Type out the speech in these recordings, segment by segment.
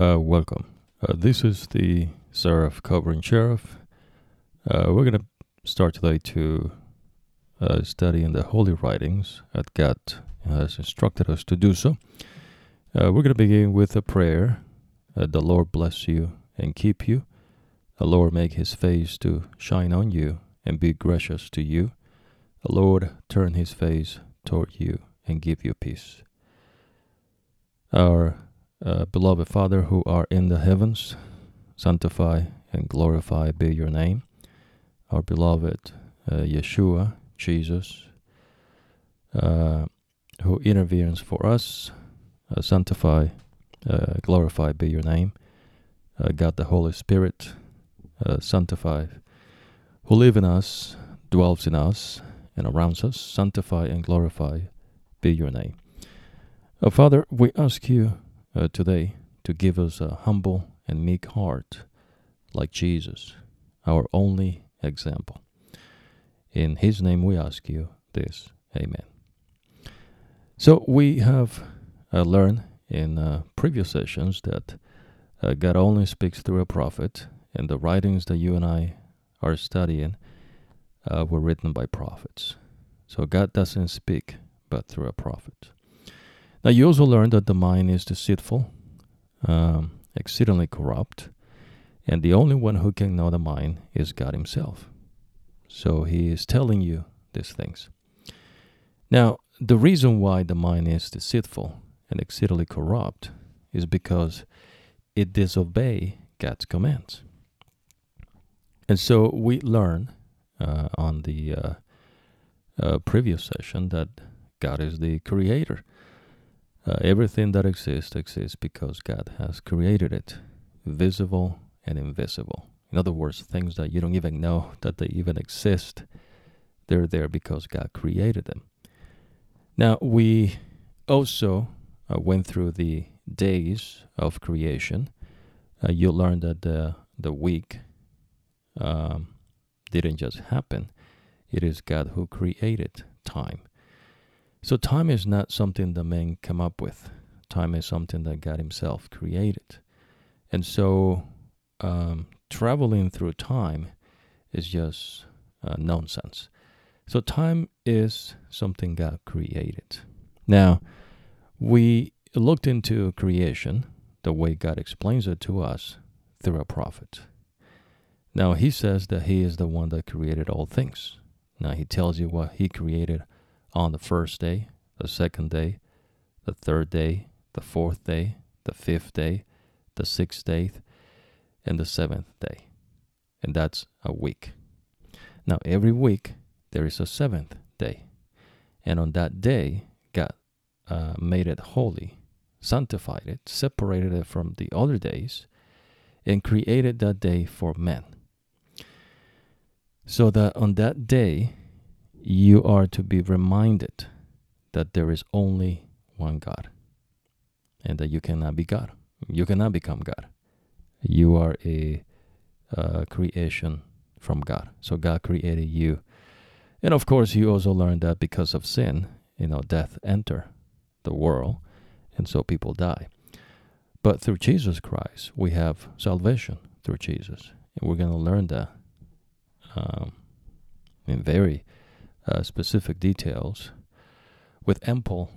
Uh, welcome. Uh, this is the Seraph Covering Cherub. Uh, we're going to start today to uh, study in the Holy Writings as God has instructed us to do so. Uh, we're going to begin with a prayer. Uh, the Lord bless you and keep you. The Lord make his face to shine on you and be gracious to you. The Lord turn his face toward you and give you peace. Our uh, beloved Father who are in the heavens, sanctify and glorify be your name. Our beloved uh, Yeshua, Jesus, uh, who intervenes for us, uh, sanctify, uh, glorify be your name. Uh, God the Holy Spirit, sanctify, who live in us, dwells in us, and around us, sanctify and glorify be your name. Father, we ask you uh, today to give us a humble and meek heart like Jesus, our only example. In His name we ask you this. Amen. So we have uh, learned in uh, previous sessions that uh, God only speaks through a prophet, and the writings that you and I are studying uh, were written by prophets. So God doesn't speak but through a prophet. Now, you also learn that the mind is deceitful, um, exceedingly corrupt, and the only one who can know the mind is God Himself. So He is telling you these things. Now, the reason why the mind is deceitful and exceedingly corrupt is because it disobeys God's commands. And so we learn uh, on the uh, uh, previous session that God is the creator uh, everything that exists exists because God has created it, visible and invisible. In other words, things that you don't even know that they even exist, they're there because God created them. Now, we also uh, went through the days of creation. Uh, you learned that the, the week um, didn't just happen, it is God who created time. So time is not something that man come up with. Time is something that God Himself created. And so um, traveling through time is just uh, nonsense. So time is something God created. Now, we looked into creation the way God explains it to us through a prophet. Now, he says that he is the one that created all things. Now, he tells you what he created on the first day, the second day, the third day, the fourth day, the fifth day, the sixth day, and the seventh day. And that's a week. Now, every week there is a seventh day. And on that day, God uh, made it holy, sanctified it, separated it from the other days, and created that day for men. So that on that day, you are to be reminded that there is only one God and that you cannot be God. You cannot become God. You are a creation from God. So God created you. And of course, you also learned that because of sin, you know, death enter the world, and so people die. But through Jesus Christ, we have salvation through Jesus. And we're going to learn that um, in very uh, specific details with ample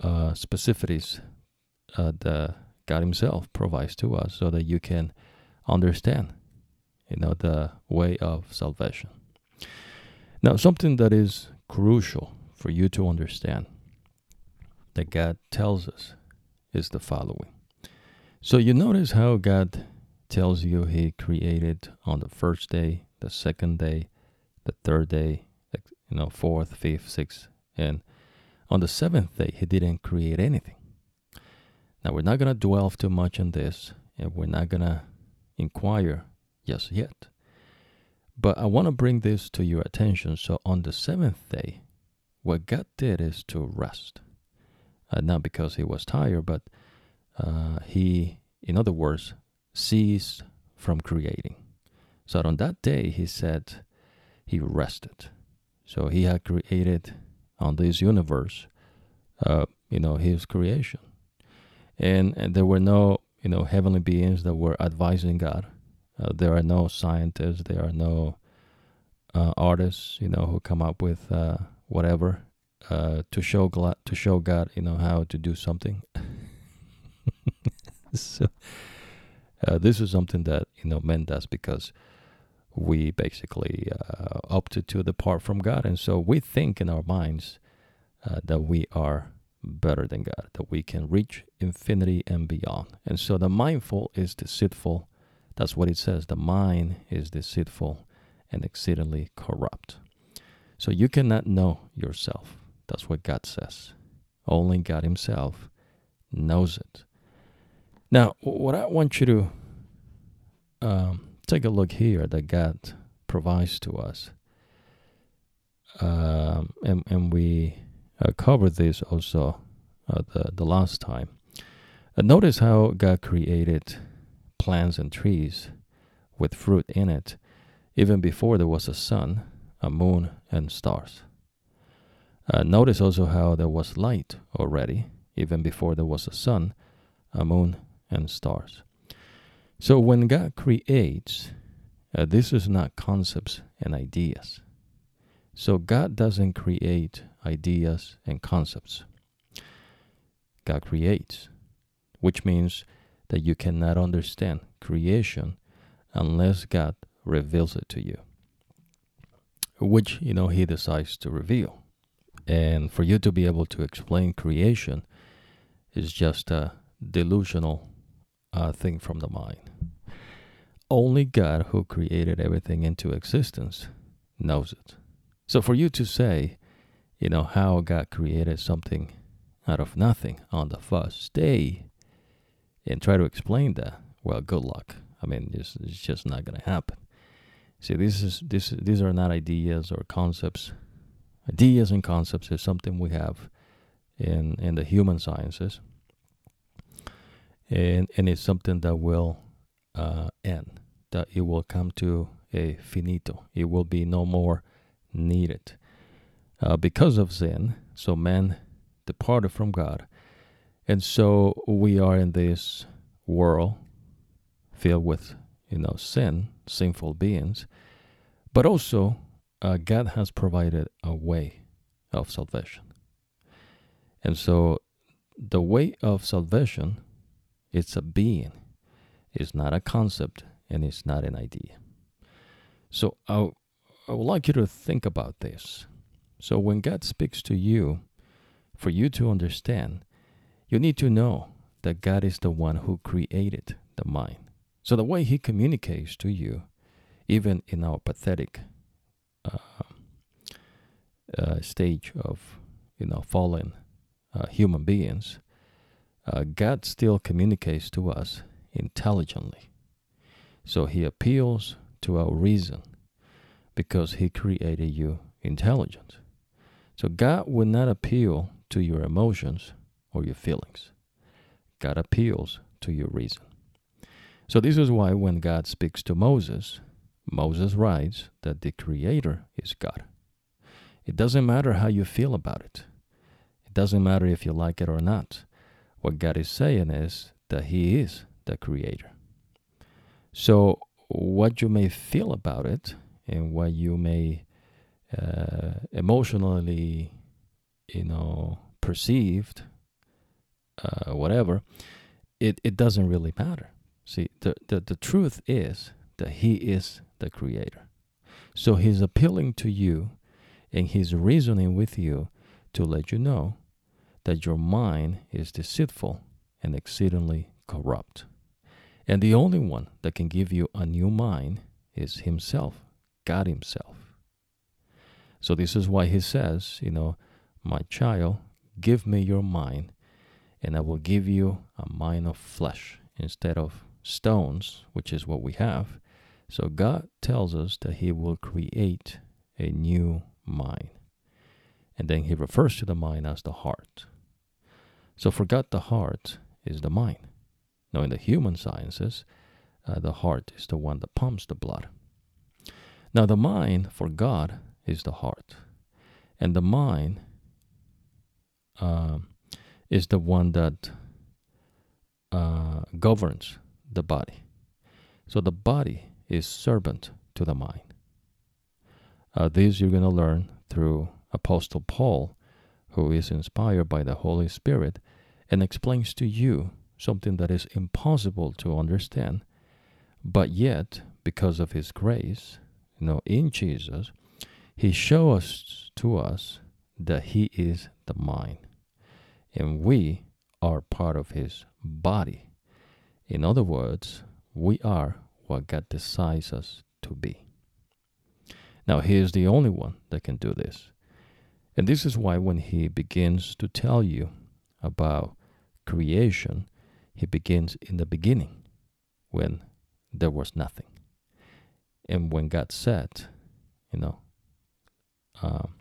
uh, specificities uh, that God Himself provides to us so that you can understand, you know, the way of salvation. Now, something that is crucial for you to understand that God tells us is the following. So you notice how God tells you He created on the first day, the second day, the third day, you know, fourth, fifth, sixth, and on the seventh day, he didn't create anything. Now, we're not going to dwell too much on this, and we're not going to inquire just yet. But I want to bring this to your attention. So, on the seventh day, what God did is to rest. Uh, not because he was tired, but uh, he, in other words, ceased from creating. So, on that day, he said he rested. So he had created on this universe, uh, you know, his creation, and, and there were no, you know, heavenly beings that were advising God. Uh, there are no scientists, there are no uh, artists, you know, who come up with uh, whatever uh, to show God, to show God, you know, how to do something. so uh, this is something that you know man does because we basically uh, opted to depart from God, and so we think in our minds uh, that we are better than God, that we can reach infinity and beyond. And so the mindful is deceitful. That's what it says. The mind is deceitful and exceedingly corrupt. So you cannot know yourself. That's what God says. Only God Himself knows it. Now, what I want you to um, take a look here that God provides to us, um, and, and we uh, covered this also uh, the, the last time. Uh, notice how God created plants and trees with fruit in it, even before there was a sun, a moon, and stars. Uh, notice also how there was light already, even before there was a sun, a moon, and stars. So when God creates, uh, this is not concepts and ideas. So God doesn't create ideas and concepts. God creates, which means that you cannot understand creation unless God reveals it to you, which, you know, He decides to reveal. And for you to be able to explain creation is just a delusional uh, thing from the mind. Only God, who created everything into existence, knows it. So for you to say, you know, how God created something out of nothing on the first day and try to explain that, well, good luck. I mean, it's, it's just not going to happen. See, this is this these are not ideas or concepts. Ideas and concepts is something we have in in the human sciences, and and it's something that will uh, end. That it will come to a finito. It will be no more needed uh, because of sin. So man departed from God, and so we are in this world filled with you know sin, sinful beings, but also uh, God has provided a way of salvation. And so the way of salvation it's a being. It's not a concept and it's not an idea. So I, I would like you to think about this. So when God speaks to you, for you to understand, you need to know that God is the one who created the mind. So the way He communicates to you, even in our pathetic uh, uh, stage of, you know, fallen uh, human beings, uh, God still communicates to us intelligently. So He appeals to our reason because He created you intelligent. So God will not appeal to your emotions or your feelings. God appeals to your reason. So this is why when God speaks to Moses, Moses writes that the Creator is God. It doesn't matter how you feel about it. It doesn't matter if you like it or not. What God is saying is that He is the Creator. So, what you may feel about it and what you may uh, emotionally, you know, perceived, uh, whatever, it, it doesn't really matter. See, the, the, the truth is that He is the Creator. So He's appealing to you and He's reasoning with you to let you know that your mind is deceitful and exceedingly corrupt. And the only one that can give you a new mind is Himself, God Himself. So this is why He says, you know, my child, give me your mind, and I will give you a mind of flesh instead of stones, which is what we have. So God tells us that He will create a new mind. And then He refers to the mind as the heart. So for God, the heart is the mind. Now, in the human sciences, uh, the heart is the one that pumps the blood. Now, the mind for God is the heart. And the mind uh, is the one that uh, governs the body. So the body is servant to the mind. Uh, this you're going to learn through Apostle Paul, who is inspired by the Holy Spirit and explains to you something that is impossible to understand, but yet, because of his grace, you know, in Jesus, he shows to us that he is the mind. And we are part of his body. In other words, we are what God decides us to be. Now, He is the only one that can do this. And this is why when He begins to tell you about creation, He begins in the beginning when there was nothing. And when God said, you know, um,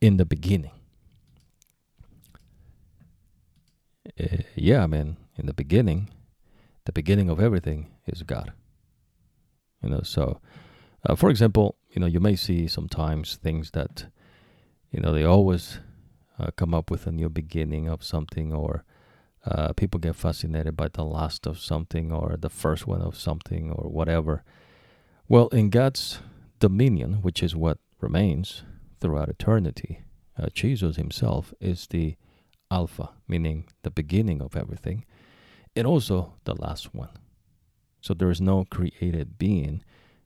in the beginning, uh, yeah, I mean, in the beginning, the beginning of everything is God. You know, so uh, for example, you know, you may see sometimes things that, you know, they always uh, come up with a new beginning of something, or uh, people get fascinated by the last of something, or the first one of something, or whatever. Well, in God's dominion, which is what remains throughout eternity, uh, Jesus Himself is the Alpha, meaning the beginning of everything, and also the last one. So there is no created being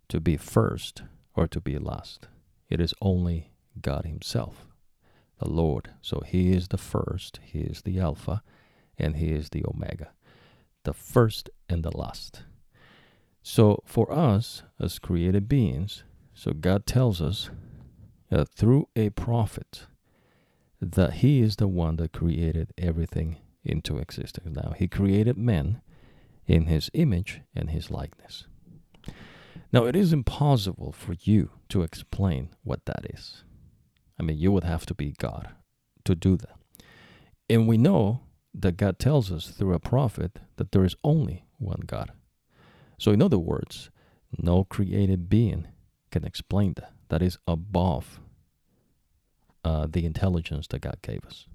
to be first or to be last. It is only God Himself, the Lord. So He is the first, He is the Alpha, and He is the Omega, the first and the last. So for us as created beings, so God tells us uh, through a prophet that He is the one that created everything into existence. Now, He created men in His image and His likeness. Now, it is impossible for you to explain what that is. I mean, you would have to be God to do that. And we know that God tells us through a prophet that there is only one God. So, in other words, no created being can explain that. That is above uh, the intelligence that God gave us.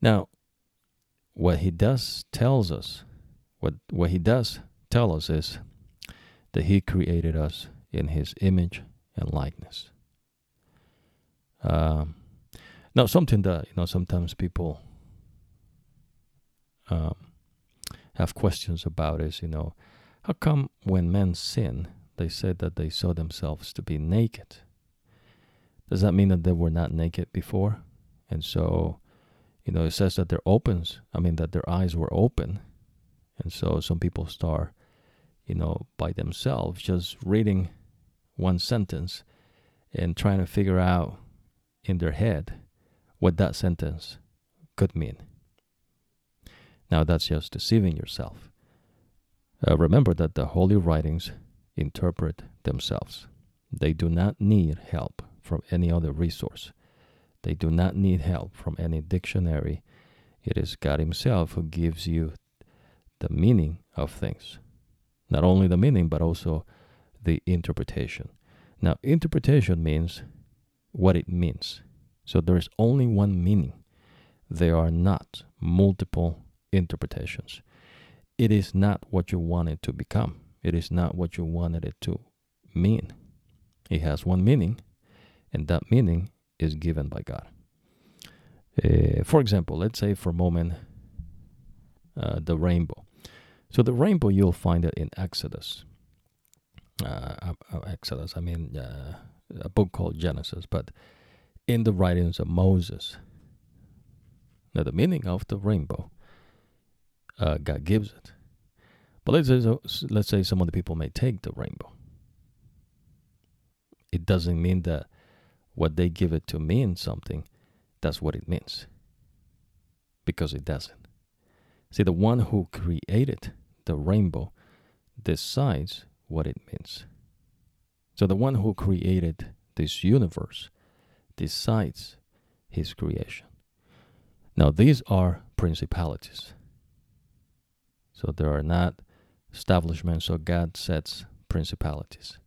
Now, what He does tells us, what what He does tell us is that He created us in His image and likeness. Um, now, something that you know sometimes people um, have questions about is you know how come when men sin they say that they saw themselves to be naked? Does that mean that they were not naked before? And so, you know, it says that their opens, I mean that their eyes were open, and so some people start you know, by themselves, just reading one sentence and trying to figure out in their head what that sentence could mean. Now, that's just deceiving yourself. Uh, remember that the holy writings interpret themselves. They do not need help from any other resource. They do not need help from any dictionary. It is God Himself who gives you the meaning of things not only the meaning but also the interpretation. Now, interpretation means what it means. So there is only one meaning. There are not multiple interpretations. It is not what you want it to become. It is not what you wanted it to mean. It has one meaning, and that meaning is given by God. Uh, for example, let's say for a moment uh, the rainbow. So the rainbow, you'll find it in Exodus. Uh, uh, uh, Exodus, I mean, uh, a book called Genesis, but in the writings of Moses. Now, the meaning of the rainbow, uh, God gives it. But let's say, let's say some of the people may take the rainbow. It doesn't mean that what they give it to mean something, that's what it means. Because it doesn't. See, the one who created the rainbow decides what it means. So the one who created this universe decides his creation. Now, these are principalities. So there are not establishments, so God sets principalities.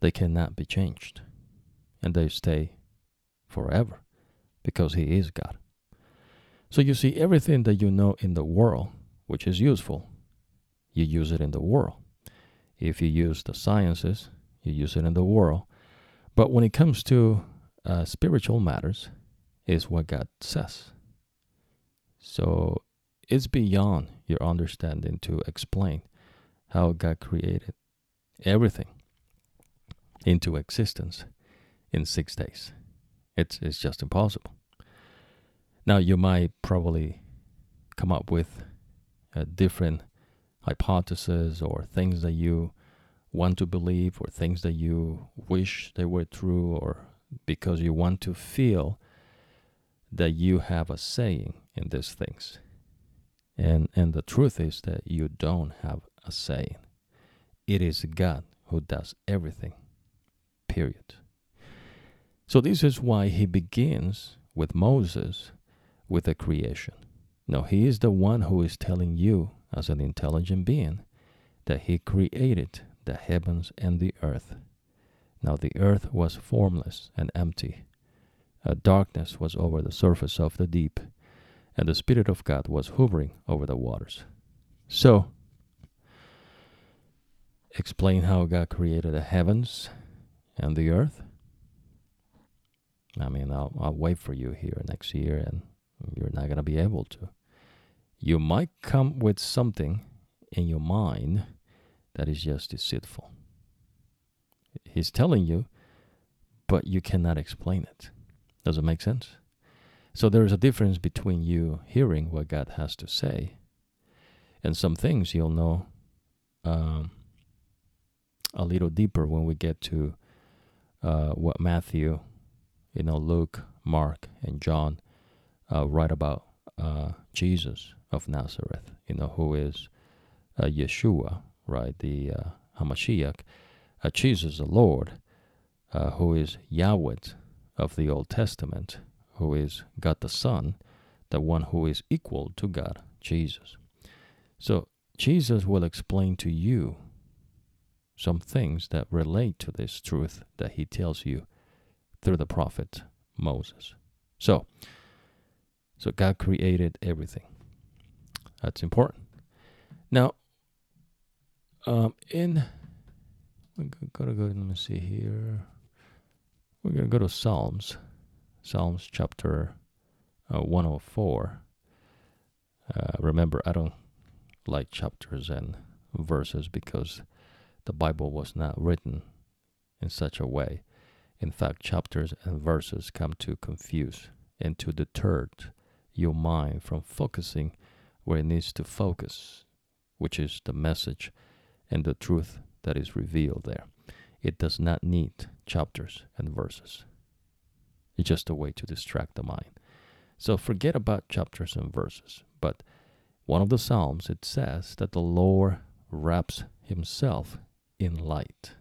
They cannot be changed, and they stay forever because He is God. So you see, everything that you know in the world, which is useful, you use it in the world. If you use the sciences, you use it in the world. But when it comes to uh, spiritual matters, is what God says. So it's beyond your understanding to explain how God created everything into existence in six days. It's, it's just impossible. Now, you might probably come up with a different hypothesis or things that you want to believe or things that you wish they were true or because you want to feel that you have a saying in these things. And and the truth is that you don't have a saying. It is God who does everything. Period. So this is why he begins with Moses with the creation. Now he is the one who is telling you as an intelligent being that he created the heavens and the earth. Now the earth was formless and empty. A darkness was over the surface of the deep, and the Spirit of God was hovering over the waters. So, explain how God created the heavens and the earth. I mean, I'll, I'll wait for you here next year, and you're not going to be able to. You might come with something in your mind that is just deceitful. He's telling you, but you cannot explain it. Does it make sense? So there is a difference between you hearing what God has to say and some things you'll know um, a little deeper when we get to uh, what Matthew, you know, Luke, Mark, and John uh, write about uh, Jesus of Nazareth, you know, who is uh, Yeshua, right? The uh, Hamashiach, uh, Jesus the Lord, uh, who is Yahweh of the Old Testament, who is God the Son, the one who is equal to God, Jesus. So Jesus will explain to you some things that relate to this truth that he tells you through the prophet Moses. So, so God created everything. That's important. Now, um, in we're gonna go. Let me see here. We're gonna go to Psalms, Psalms chapter uh, 104. Uh, remember, I don't like chapters and verses because the Bible was not written in such a way. In fact, chapters and verses come to confuse and to deter your mind from focusing where it needs to focus, which is the message and the truth that is revealed there. It does not need chapters and verses. It's just a way to distract the mind. So forget about chapters and verses. But one of the Psalms, it says that the Lord wraps himself in light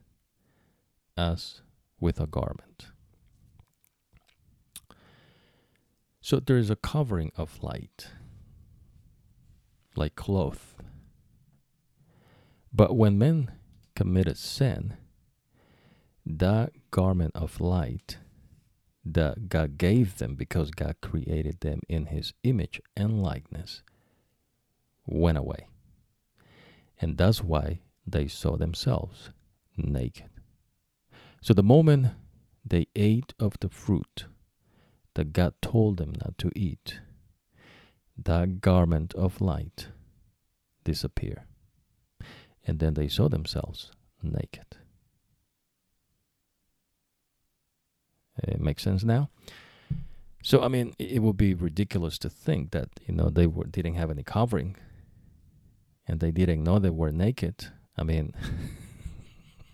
as with a garment. So there is a covering of light, like cloth. But when men committed sin, that garment of light that God gave them because God created them in his image and likeness went away. And that's why they saw themselves naked. So the moment they ate of the fruit that God told them not to eat, that garment of light disappeared and then they saw themselves naked. It makes sense now. So I mean, it would be ridiculous to think that you know they were, didn't have any covering, and they didn't know they were naked. I mean,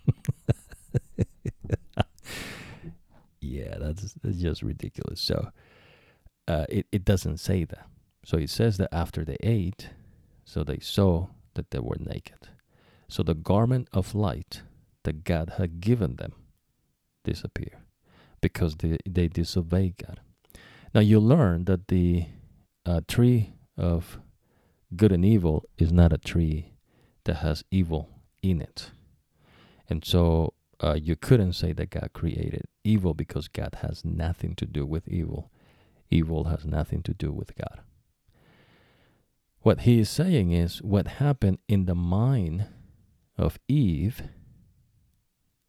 yeah, that's, that's just ridiculous. So uh, it it doesn't say that. So it says that after they ate, so they saw that they were naked. So the garment of light that God had given them disappear because they, they disobey God. Now you learn that the uh, tree of good and evil is not a tree that has evil in it. And so uh, you couldn't say that God created evil because God has nothing to do with evil. Evil has nothing to do with God. What he is saying is what happened in the mind of Eve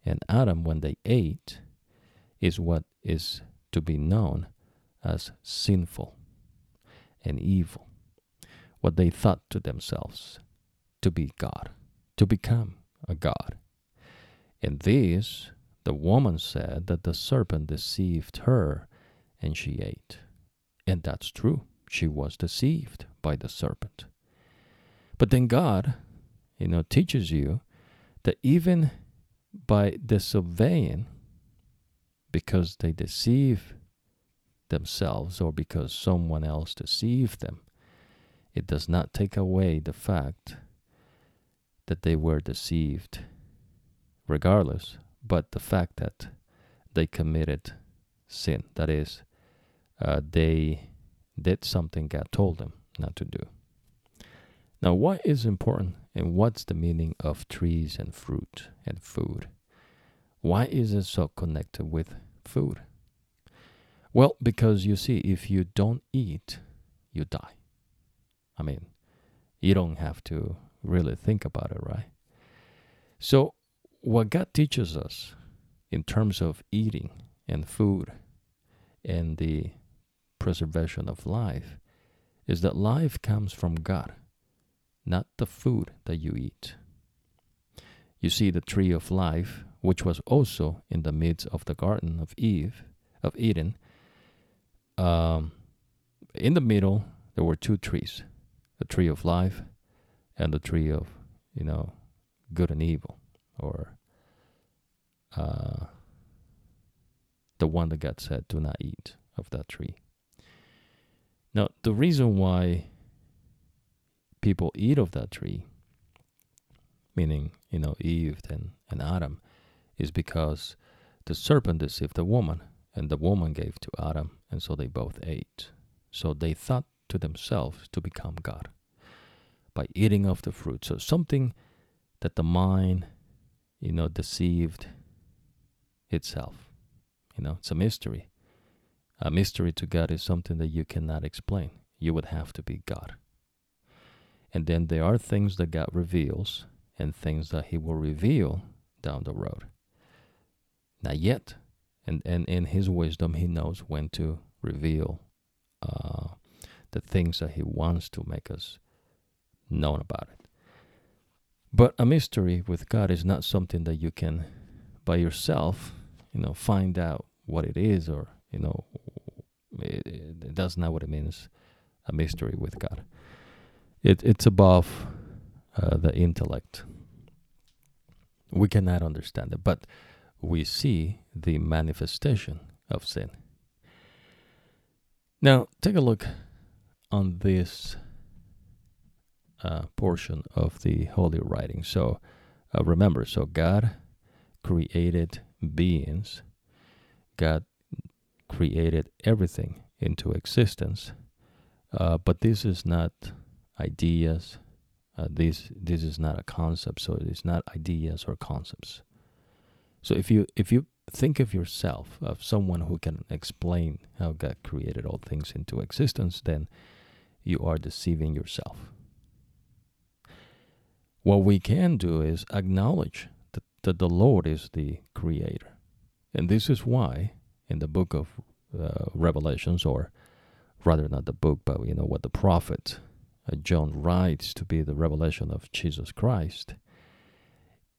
and Adam when they ate is what is to be known as sinful and evil. What they thought to themselves to be God, to become a God. And this, the woman said that the serpent deceived her and she ate. And that's true. She was deceived by the serpent. But then God, you know, teaches you that even by disobeying, because they deceive themselves or because someone else deceived them, it does not take away the fact that they were deceived, regardless, but the fact that they committed sin. That is, uh, they did something God told them not to do. Now, what is important and what's the meaning of trees and fruit and food? Why is it so connected with food? Well, because you see, if you don't eat, you die. I mean, you don't have to really think about it, right? So, what God teaches us in terms of eating and food and the preservation of life is that life comes from God, not the food that you eat. You see, the tree of life, which was also in the midst of the garden of Eve, of Eden, um, in the middle there were two trees, the tree of life and the tree of, you know, good and evil, or uh, the one that God said, "Do not eat of that tree." Now, the reason why people eat of that tree, meaning, you know, Eve and, and Adam, is because the serpent deceived the woman, and the woman gave to Adam, and so they both ate. So they thought to themselves to become God by eating of the fruit. So something that the mind, you know, deceived itself. You know, it's a mystery. A mystery to God is something that you cannot explain. You would have to be God. And then there are things that God reveals and things that He will reveal down the road. Not yet. And, and in His wisdom, He knows when to reveal uh, the things that He wants to make us known about it. But a mystery with God is not something that you can, by yourself, you know, find out what it is or you know, it, it, that's not what it means. A mystery with God. It it's above uh, the intellect. We cannot understand it, but we see the manifestation of sin. Now, take a look on this uh, portion of the Holy Writing. So, uh, remember, so God created beings. God created everything into existence. Uh, but this is not ideas. Uh, this this is not a concept. So it is not ideas or concepts. So if you if you think of yourself of someone who can explain how God created all things into existence, then you are deceiving yourself. What we can do is acknowledge that, that the Lord is the creator. And this is why in the book of uh, Revelations, or rather not the book, but you know what the prophet John writes to be the revelation of Jesus Christ.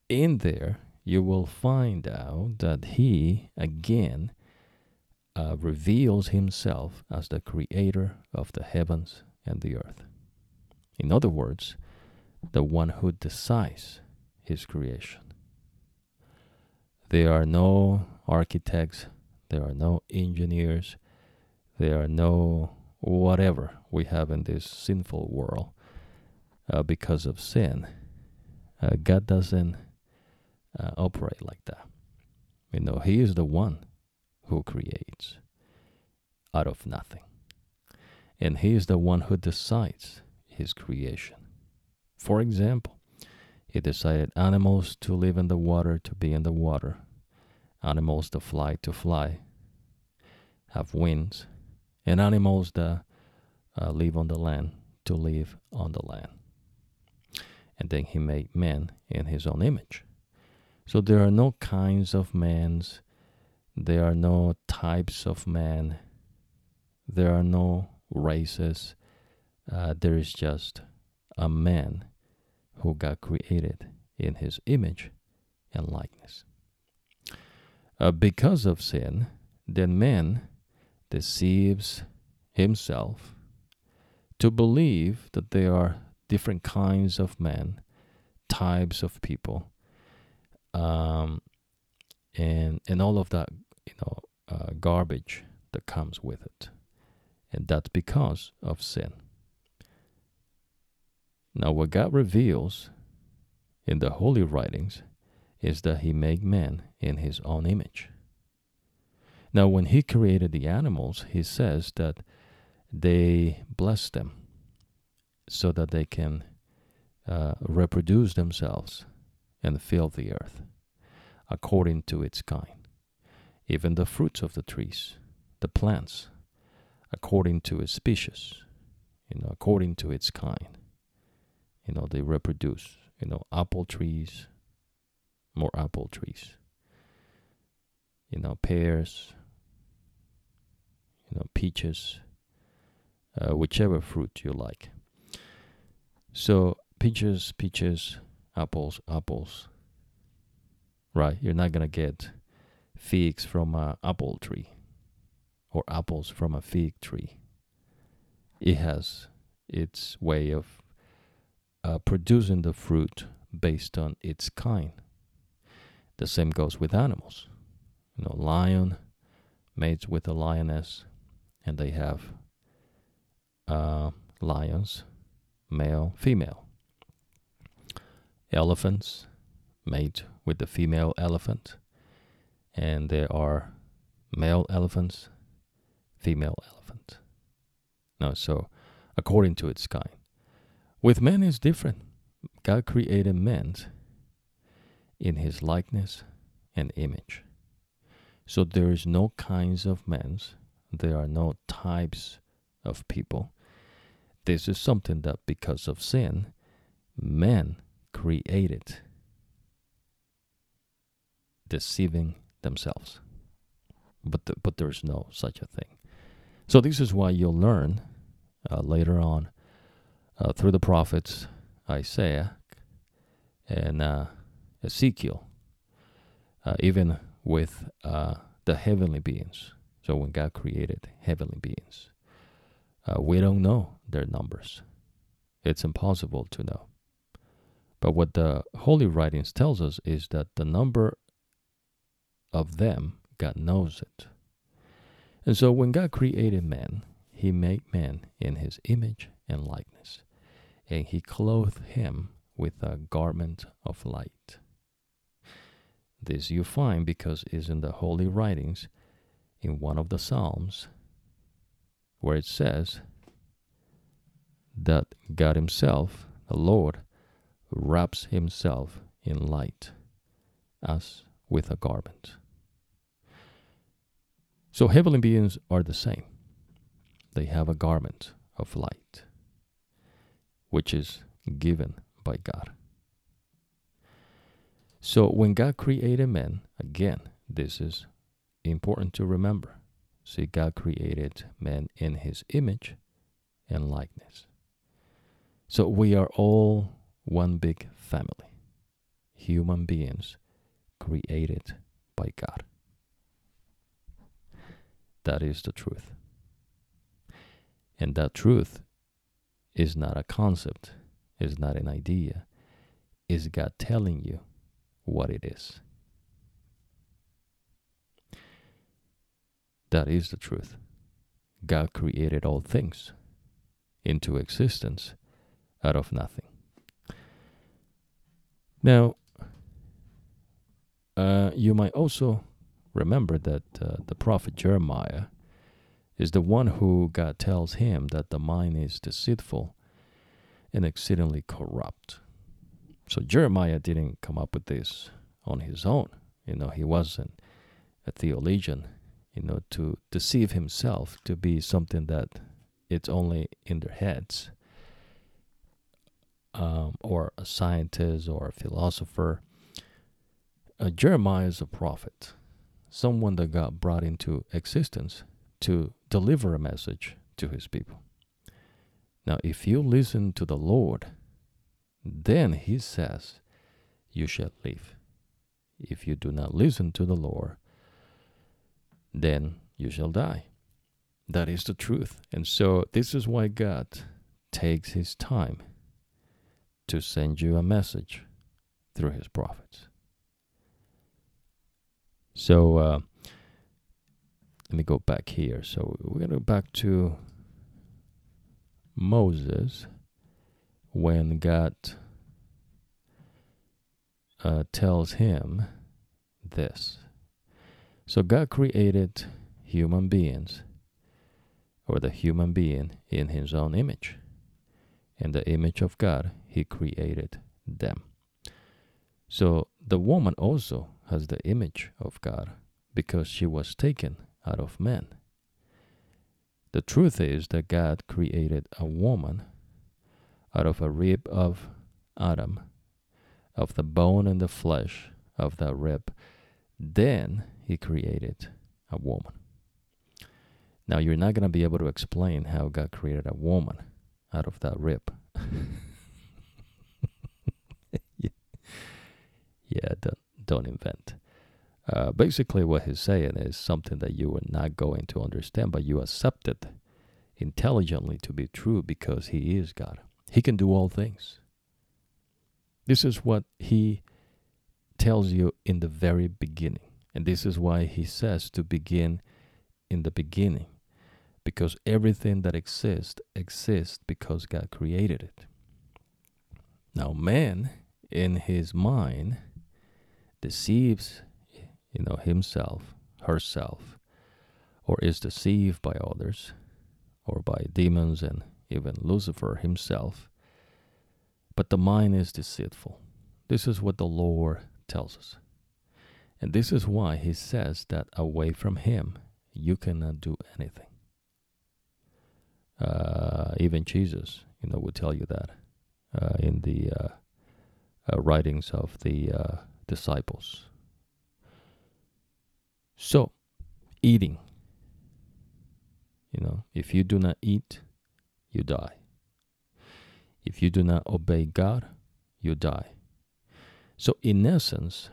In there, you will find out that he again uh, reveals himself as the creator of the heavens and the earth. In other words, the one who decides his creation. There are no architects, there are no engineers. There are no whatever we have in this sinful world uh, because of sin. Uh, God doesn't uh, operate like that. You know, He is the one who creates out of nothing. And He is the one who decides His creation. For example, He decided animals to live in the water to be in the water, animals to fly to fly, have wings, and animals that uh, live on the land to live on the land. And then he made man in his own image. So there are no kinds of mans, there are no types of man, there are no races. Uh, there is just a man who got created in his image and likeness. Uh, because of sin, then man deceives himself to believe that there are different kinds of men, types of people, um, and and all of that, you know, uh, garbage that comes with it, and that's because of sin. Now, what God reveals in the holy writings is that He made man in His own image. Now, when He created the animals, He says that they bless them so that they can uh, reproduce themselves and fill the earth according to its kind. Even the fruits of the trees, the plants, according to its species, you know, according to its kind. You know, they reproduce, you know, apple trees, more apple trees. You know, pears, you know, peaches, uh, whichever fruit you like. So peaches, peaches, apples, apples. Right? You're not gonna get figs from an apple tree or apples from a fig tree. It has its way of uh, producing the fruit based on its kind. The same goes with animals. You know, lion mates with a lioness, and they have uh, lions, male, female. Elephants mate with the female elephant, and there are male elephants, female elephant. No, so according to its kind. With men is different. God created men in his likeness and image. So there is no kinds of men, there are no types of people. This is something that because of sin, men created deceiving themselves. But the, but there's no such a thing. So this is why you'll learn uh, later on uh, through the prophets Isaiah and uh, Ezekiel, uh, even with uh, the heavenly beings. So when God created heavenly beings, uh, we don't know their numbers. It's impossible to know. But what the Holy Writings tells us is that the number of them, God knows it. And so when God created man, he made man in his image and likeness, and he clothed him with a garment of light. This you find because is in the holy writings in one of the Psalms where it says that God Himself, the Lord, wraps Himself in light as with a garment. So heavenly beings are the same. They have a garment of light, which is given by God. So when God created man, again, this is important to remember. See, God created man in his image and likeness. So we are all one big family, human beings created by God. That is the truth. And that truth is not a concept, is not an idea, is God telling you what it is. That is the truth. God created all things into existence out of nothing. Now, uh, you might also remember that uh, the prophet Jeremiah is the one who God tells him that the mind is deceitful and exceedingly corrupt. So Jeremiah didn't come up with this on his own. You know, he wasn't a theologian, you know, to deceive himself to be something that it's only in their heads. um, or a scientist or a philosopher. Uh, Jeremiah is a prophet, someone that God brought into existence to deliver a message to his people. Now, if you listen to the Lord, then he says, You shall live. If you do not listen to the Lord, then you shall die. That is the truth. And so, this is why God takes his time to send you a message through his prophets. So, uh, let me go back here. So, we're going to go back to Moses when God uh, tells him this. So God created human beings, or the human being, in his own image. In the image of God, he created them. So the woman also has the image of God because she was taken out of man. The truth is that God created a woman out of a rib of Adam, of the bone and the flesh of that rib. Then he created a woman. Now, you're not going to be able to explain how God created a woman out of that rib. yeah. don't, don't invent. Uh, basically, what he's saying is something that you are not going to understand, but you accept it intelligently to be true because he is God. He can do all things. This is what he tells you in the very beginning. And this is why he says to begin in the beginning. Because everything that exists exists because God created it. Now man in his mind deceives you know himself, herself, or is deceived by others or by demons and even Lucifer himself. But the mind is deceitful. This is what the Lord tells us. And this is why he says that away from him, you cannot do anything. Uh, even Jesus, you know, would tell you that uh, in the uh, uh writings of the uh, disciples. So, eating. You know, if you do not eat, you die. If you do not obey God, you die. So, in essence,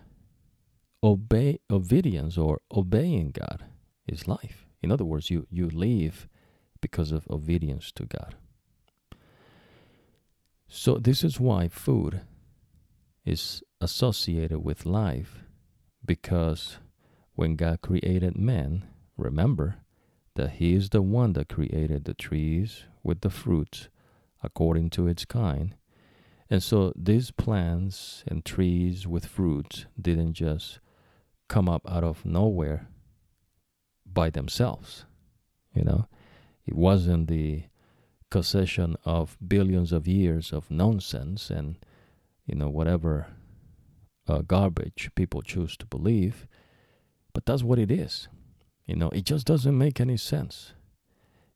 obey obedience or obeying God is life. In other words, you, you live because of obedience to God. So, this is why food is associated with life because when God created man, remember that He is the one that created the trees with the fruits according to its kind. And so these plants and trees with fruits didn't just come up out of nowhere by themselves. You know, it wasn't the concession of billions of years of nonsense and, you know, whatever uh, garbage people choose to believe. But that's what it is. You know, it just doesn't make any sense.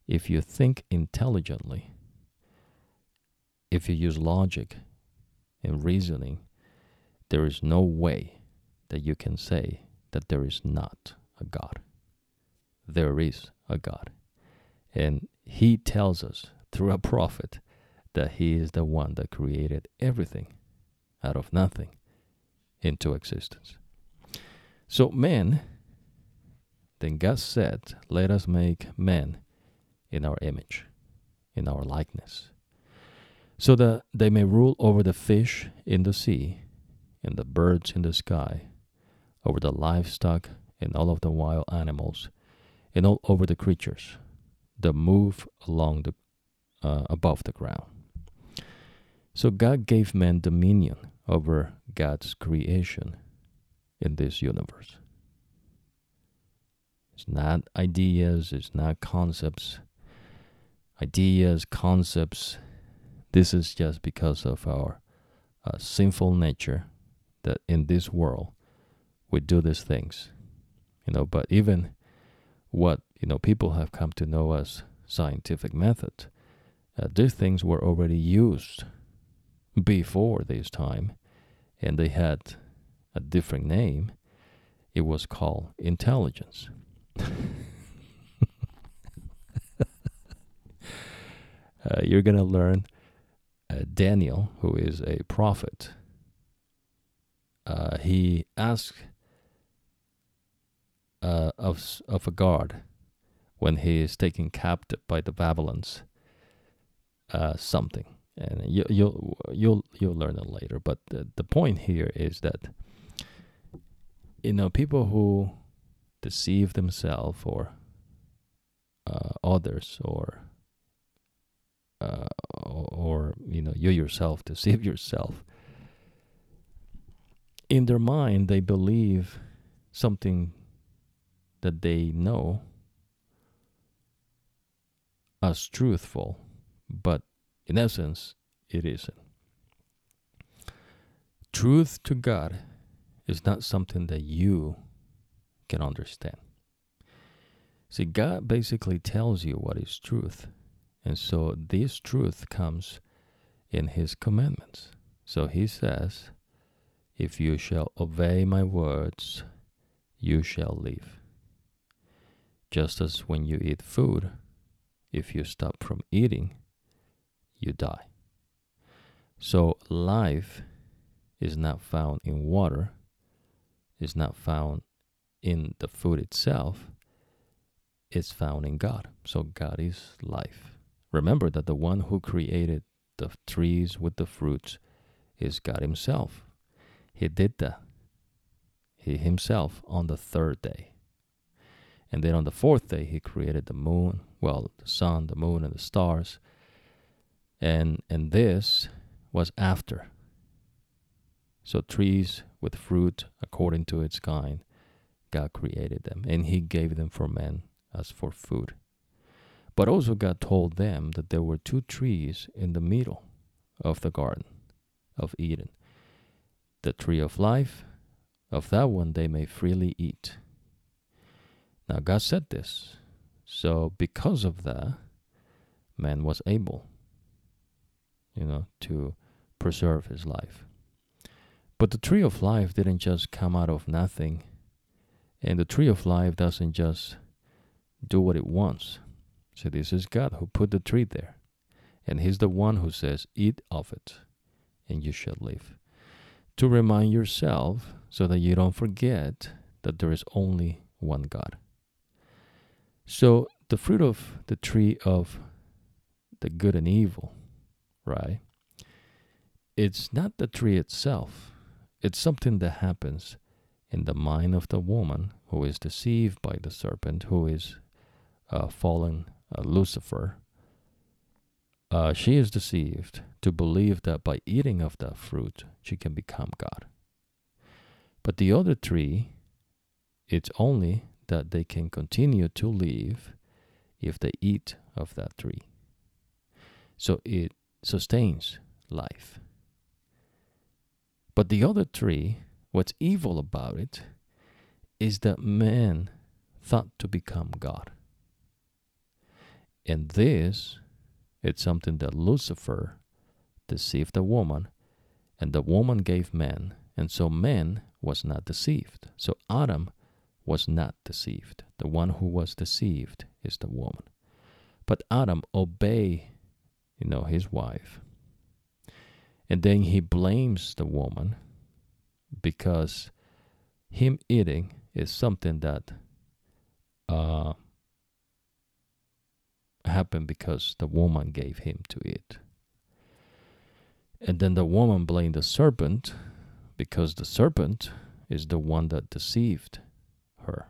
If you think intelligently, if you use logic and reasoning, there is no way that you can say that there is not a God. There is a God. And He tells us through a prophet that He is the one that created everything out of nothing into existence. So, man, then God said, Let us make man in our image, in our likeness, so that they may rule over the fish in the sea, and the birds in the sky, over the livestock and all of the wild animals, and all over the creatures that move along the uh, above the ground. So God gave man dominion over God's creation in this universe. It's not ideas, it's not concepts, ideas, concepts. This is just because of our uh, sinful nature that in this world we do these things. You know, but even what you know people have come to know as scientific method, uh, these things were already used before this time, and they had a different name, it was called intelligence. uh, you're going to learn uh, Daniel, who is a prophet. Uh, he asked uh, of, of a guard when he is taken captive by the Babylons uh, something. And you, you'll you'll you'll learn it later. But the, the point here is that you know people who deceive themselves or uh, others or uh, or you know you yourself deceive yourself in their mind they believe something that they know as truthful but in essence it isn't truth to god is not something that you can understand. See, God basically tells you what is truth. And so this truth comes in His commandments. So He says, If you shall obey my words, you shall live. Just as when you eat food, if you stop from eating, you die. So life is not found in water, is not found in the food itself, it's found in God. So God is life. Remember that the one who created the trees with the fruits is God Himself. He did that. He Himself on the third day. And then on the fourth day, He created the moon, well, the sun, the moon, and the stars. And, and this was after. So trees with fruit according to its kind God created them, and He gave them for men as for food. But also, God told them that there were two trees in the middle of the garden of Eden the tree of life, of that one they may freely eat. Now, God said this, so because of that, man was able, you know, to preserve his life. But the tree of life didn't just come out of nothing and the tree of life doesn't just do what it wants. So this is God who put the tree there. And He's the one who says, Eat of it, and you shall live. To remind yourself so that you don't forget that there is only one God. So the fruit of the tree of the good and evil, right? It's not the tree itself. It's something that happens in the mind of the woman who is deceived by the serpent, who is uh, fallen uh, Lucifer. Uh, she is deceived to believe that by eating of that fruit she can become God. But the other tree, it's only that they can continue to live if they eat of that tree. So it sustains life. But the other tree What's evil about it is that man thought to become God. And this, it's something that Lucifer deceived the woman, and the woman gave man, and so man was not deceived. So Adam was not deceived. The one who was deceived is the woman. But Adam obeyed, you know, his wife. And then he blames the woman because him eating is something that uh, happened because the woman gave him to eat. And then the woman blamed the serpent because the serpent is the one that deceived her.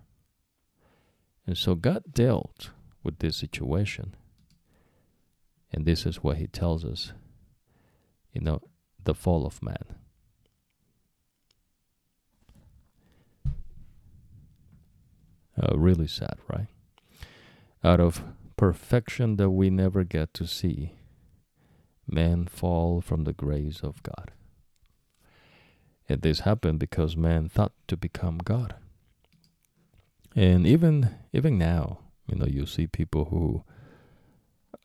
And so God dealt with this situation. And this is what he tells us, you know, the fall of man. Uh, really sad, right? Out of perfection that we never get to see, men fall from the grace of God. And this happened because man thought to become God. And even even now, you know, you see people who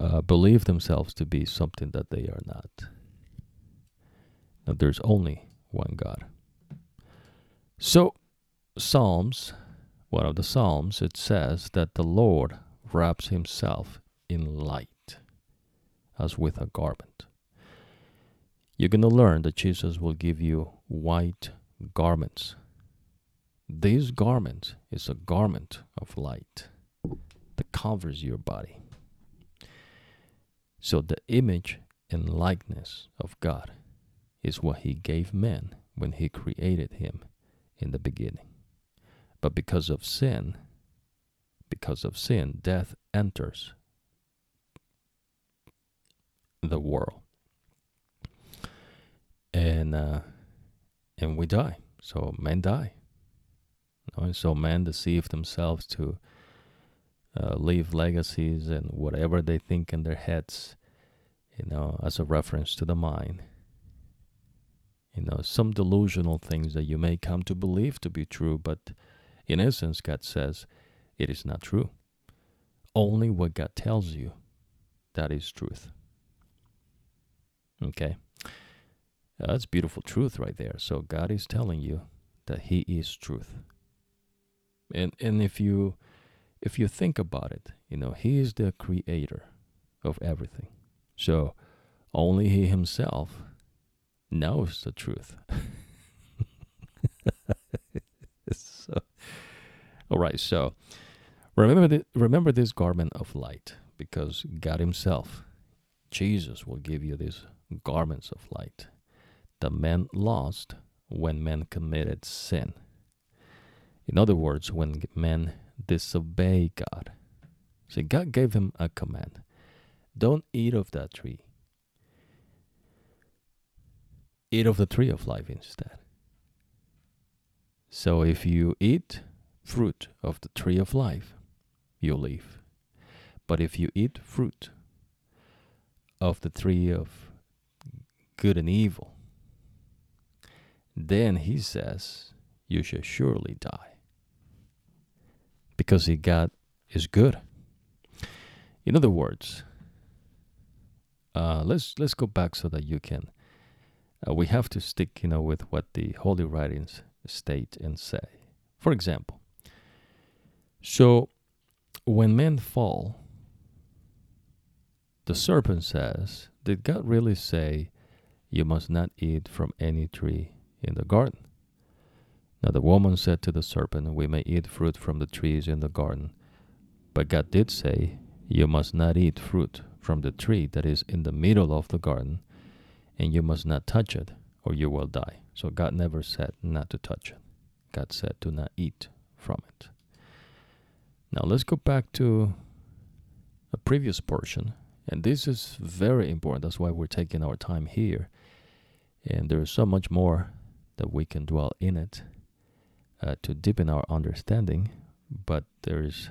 uh, believe themselves to be something that they are not. that there's only one God. So, Psalms, one of the Psalms, it says that the Lord wraps himself in light as with a garment. You're going to learn that Jesus will give you white garments. This garment is a garment of light that covers your body. So, the image and likeness of God is what He gave man when He created him in the beginning. But because of sin, because of sin, death enters the world, and uh, and we die. So men die. Know? So men deceive themselves to uh, leave legacies and whatever they think in their heads, you know, as a reference to the mind. You know, some delusional things that you may come to believe to be true, but in essence, God says it is not true. Only what God tells you, that is truth. Okay? That's beautiful truth right there. So God is telling you that He is truth. And and if you if you think about it, you know, He is the creator of everything. So only He Himself knows the truth. so, all right, so remember the, remember this garment of light because God Himself, Jesus, will give you these garments of light. The man lost when men committed sin. In other words, when men disobey God. See, God gave him a command don't eat of that tree. Eat of the tree of life instead. So if you eat fruit of the tree of life, you live. But if you eat fruit of the tree of good and evil, then he says, You shall surely die. Because he God is good. In other words, uh, let's let's go back so that you can. Uh, we have to stick, you know, with what the holy writings state and say. For example, so when men fall, the serpent says, "Did God really say you must not eat from any tree in the garden?" Now the woman said to the serpent, "We may eat fruit from the trees in the garden, but God did say." You must not eat fruit from the tree that is in the middle of the garden, and you must not touch it, or you will die. So God never said not to touch it. God said to not eat from it. Now let's go back to a previous portion, and this is very important. That's why we're taking our time here. And there is so much more that we can dwell in it uh, to deepen our understanding, but there is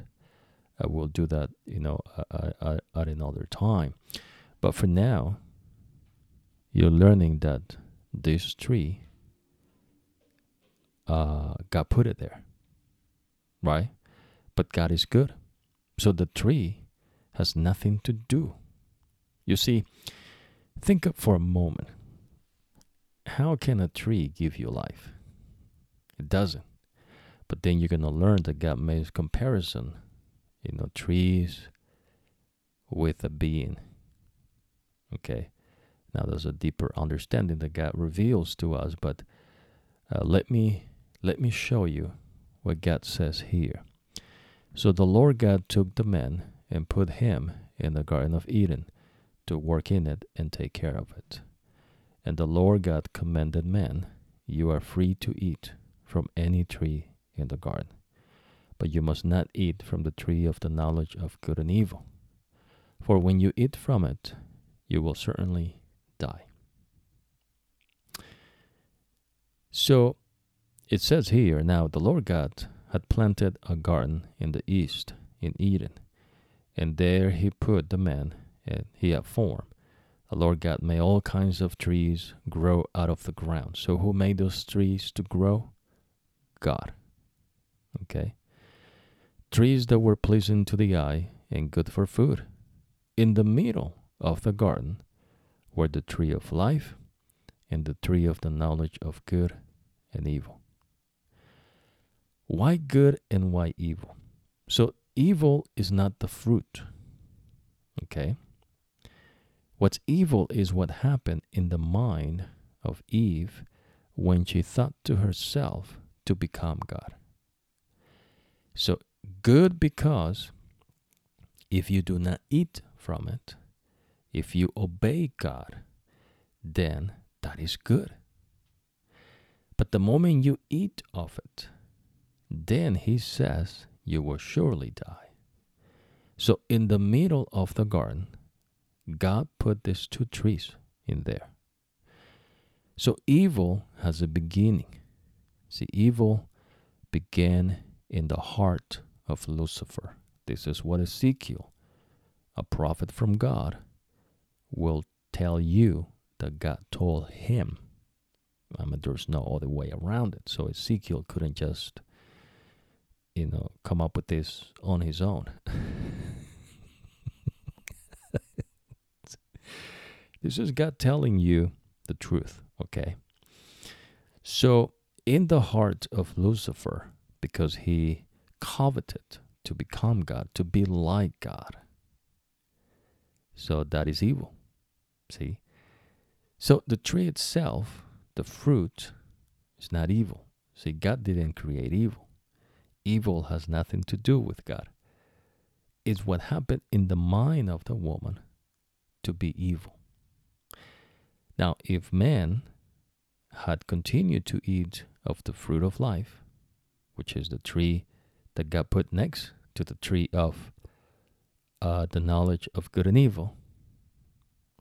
uh, we'll do that, you know, uh, at another time. But for now, you're learning that this tree, uh, God put it there, right? But God is good. So the tree has nothing to do. You see, think up for a moment. How can a tree give you life? It doesn't. But then you're going to learn that God makes comparison you know, trees with a being. Okay. Now there's a deeper understanding that God reveals to us, but uh, let me let me show you what God says here. So the Lord God took the man and put him in the Garden of Eden to work in it and take care of it. And the Lord God commanded man, You are free to eat from any tree in the garden but you must not eat from the tree of the knowledge of good and evil. For when you eat from it, you will certainly die. So it says here now the Lord God had planted a garden in the east in Eden, and there he put the man and he had formed. The Lord God made all kinds of trees grow out of the ground. So who made those trees to grow? God. Okay trees that were pleasing to the eye and good for food. In the middle of the garden were the tree of life and the tree of the knowledge of good and evil. Why good and why evil? So, evil is not the fruit. Okay? What's evil is what happened in the mind of Eve when she thought to herself to become God. So, good because if you do not eat from it, if you obey God, then that is good. But the moment you eat of it, then he says you will surely die. So, in the middle of the garden, God put these two trees in there. So, evil has a beginning. See, evil began in the heart of Lucifer. This is what Ezekiel, a prophet from God, will tell you that God told him. I mean, there's no other way around it. So Ezekiel couldn't just, you know, come up with this on his own. this is God telling you the truth, okay? So, in the heart of Lucifer, because he coveted to become God, to be like God. So that is evil. See? So the tree itself, the fruit, is not evil. See, God didn't create evil. Evil has nothing to do with God. It's what happened in the mind of the woman to be evil. Now, if man had continued to eat of the fruit of life, which is the tree that got put next to the tree of uh, the knowledge of good and evil,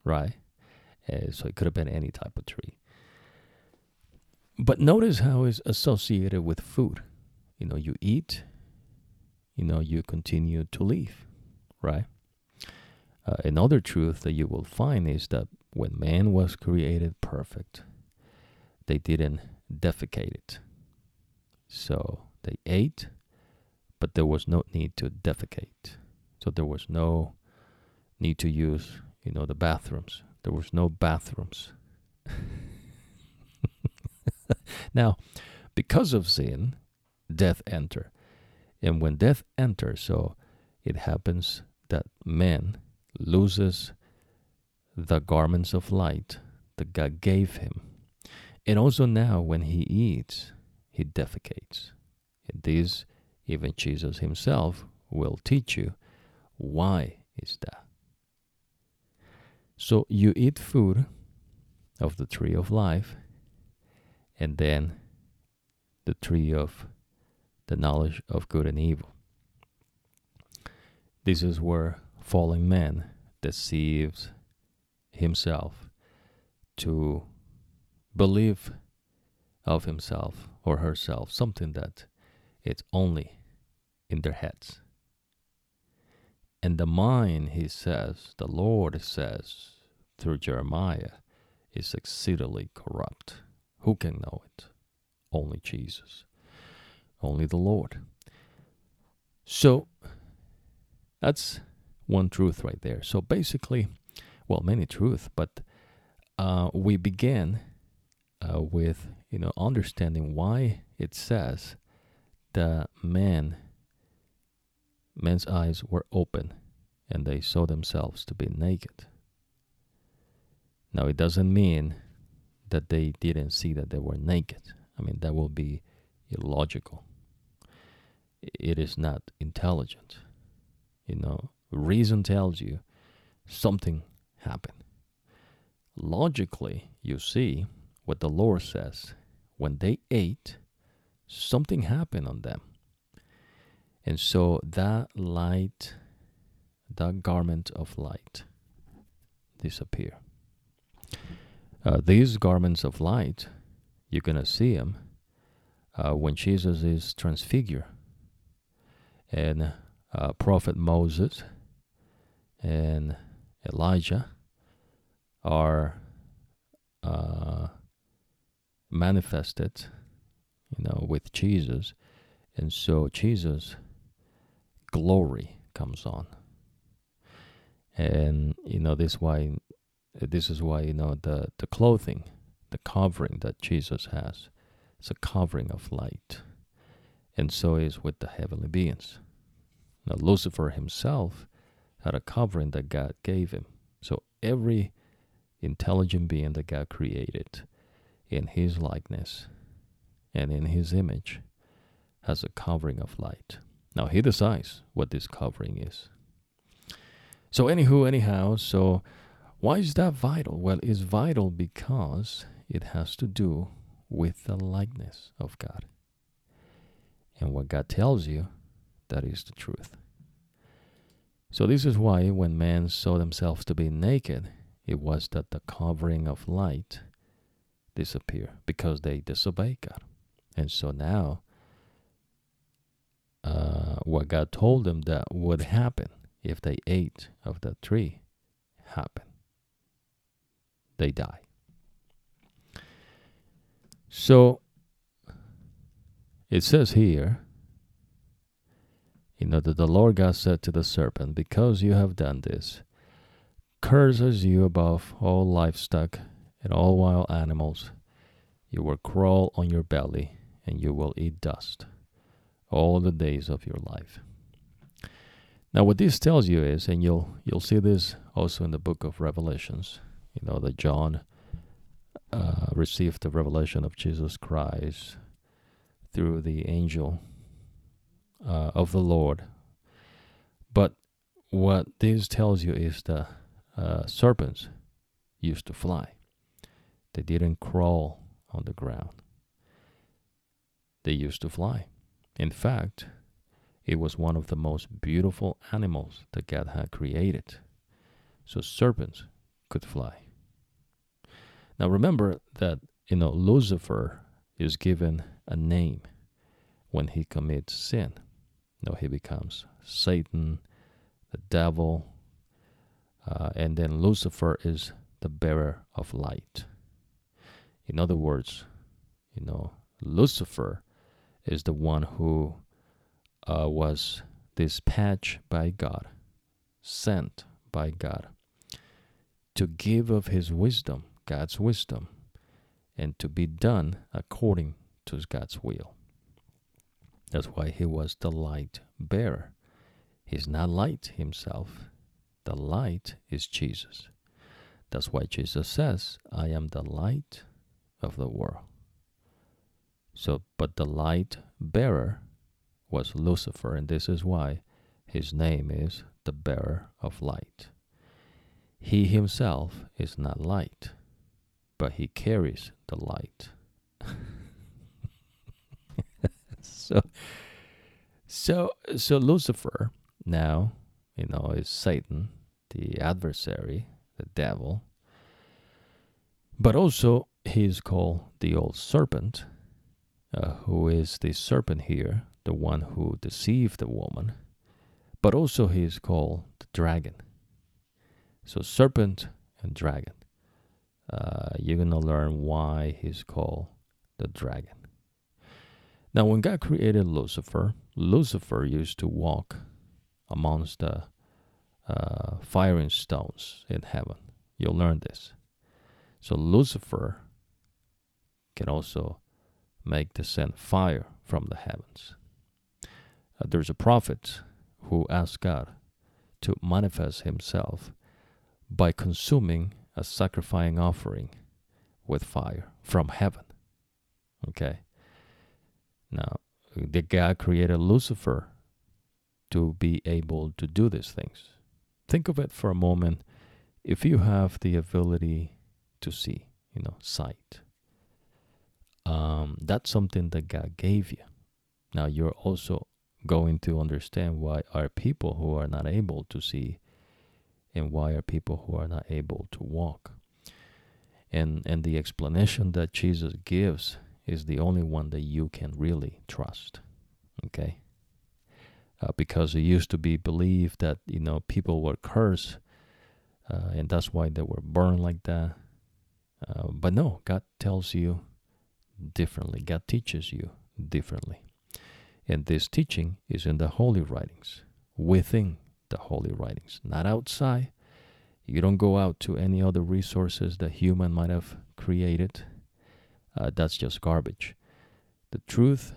right? So it could have been any type of tree. But notice how it's associated with food. You know, you eat, you know, you continue to live, right? Uh, another truth that you will find is that when man was created perfect, they didn't defecate it. So they ate, but there was no need to defecate. So there was no need to use, you know, the bathrooms. There was no bathrooms. now, because of sin, death enter. And when death enters, so it happens that man loses the garments of light that God gave him. And also now when he eats, he defecates. This, even Jesus himself will teach you why is that. So you eat food of the tree of life, and then the tree of the knowledge of good and evil. This is where fallen man deceives himself to believe of himself or herself something that it's only in their heads. And the mind, he says, the Lord says through Jeremiah, is exceedingly corrupt. Who can know it? Only Jesus, only the Lord. So that's one truth right there. So basically, well, many truths, but uh, we begin uh, with you know understanding why it says the man men's eyes were open and they saw themselves to be naked. Now it doesn't mean that they didn't see that they were naked. I mean that will be illogical. It is not intelligent. You know, reason tells you something happened. Logically, you see what the Lord says. When they ate, something happened on them. And so that light, that garment of light, disappear. Uh, these garments of light, you're to see them uh, when Jesus is transfigured. And uh, Prophet Moses and Elijah are uh, manifested, you know, with Jesus. And so Jesus' glory comes on. And, you know, this why this is why, you know, the, the clothing the covering that Jesus has. It's a covering of light. And so is with the heavenly beings. Now, Lucifer himself had a covering that God gave him. So every intelligent being that God created in his likeness and in his image has a covering of light. Now he decides what this covering is. So anywho, anyhow, so why is that vital? Well, it's vital because it has to do with the likeness of God. And what God tells you, that is the truth. So this is why when men saw themselves to be naked, it was that the covering of light disappeared because they disobey God. And so now uh, what God told them that would happen if they ate of the tree happened. They die. So it says here, you know, that the Lord God said to the serpent, Because you have done this, curses you above all livestock and all wild animals. You will crawl on your belly, and you will eat dust all the days of your life. Now, what this tells you is, and you'll you'll see this also in the book of Revelations. You know that John uh, received the revelation of Jesus Christ through the angel uh, of the Lord. But what this tells you is the uh, serpents used to fly. They didn't crawl on the ground. They used to fly. In fact, it was one of the most beautiful animals that God had created. So serpents could fly. Now remember that you know Lucifer is given a name when he commits sin. You know, he becomes Satan, the devil, uh, and then Lucifer is the bearer of light. In other words, you know, Lucifer is the one who uh, was dispatched by God, sent by God, to give of his wisdom, God's wisdom, and to be done according to God's will. That's why he was the light bearer. He's not light himself, the light is Jesus. That's why Jesus says, I am the light of the world. So, but the light bearer was Lucifer, and this is why his name is the bearer of light. He himself is not light, but he carries the light. so, so, so Lucifer now, you know, is Satan, the adversary, the devil. But also, he is called the old serpent uh, who is the serpent here, the one who deceived the woman, but also he is called the dragon. So, serpent and dragon. Uh, you're going to learn why he's called the dragon. Now, when God created Lucifer, Lucifer used to walk amongst the uh, firing stones in heaven. You'll learn this. So, Lucifer can also make descend fire from the heavens. Uh, there's a prophet who asked God to manifest himself by consuming a sacrificing offering with fire from heaven. Okay. Now, the God created Lucifer to be able to do these things. Think of it for a moment. If you have the ability to see, you know, sight, um, that's something that God gave you. Now you're also going to understand why are people who are not able to see and why are people who are not able to walk. And and the explanation that Jesus gives is the only one that you can really trust. Okay? Uh, because it used to be believed that you know people were cursed, uh, and that's why they were born like that. Uh, but no, God tells you differently. God teaches you differently. And this teaching is in the holy writings, within the holy writings, not outside. You don't go out to any other resources that human might have created. uh, that's just garbage. The truth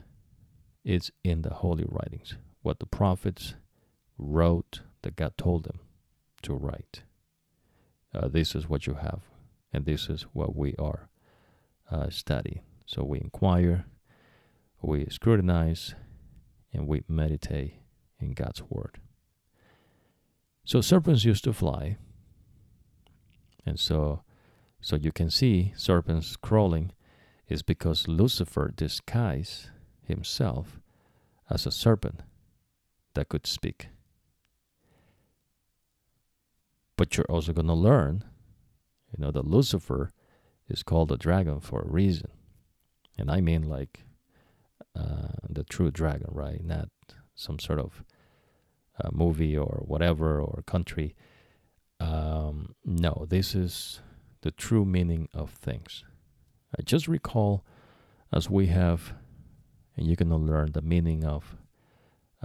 is in the holy writings, what the prophets wrote that God told them to write. Uh, this is what you have, and this is what we are uh, studying. So we inquire, we scrutinize, and we meditate in God's word. So serpents used to fly, and so so you can see serpents crawling is because Lucifer disguised himself as a serpent that could speak. But you're also going to learn, you know, that Lucifer is called a dragon for a reason. And I mean like uh, the true dragon, right? Not some sort of uh, movie or whatever or country. Um, no, this is the true meaning of things. I just recall as we have, and going to learn the meaning of,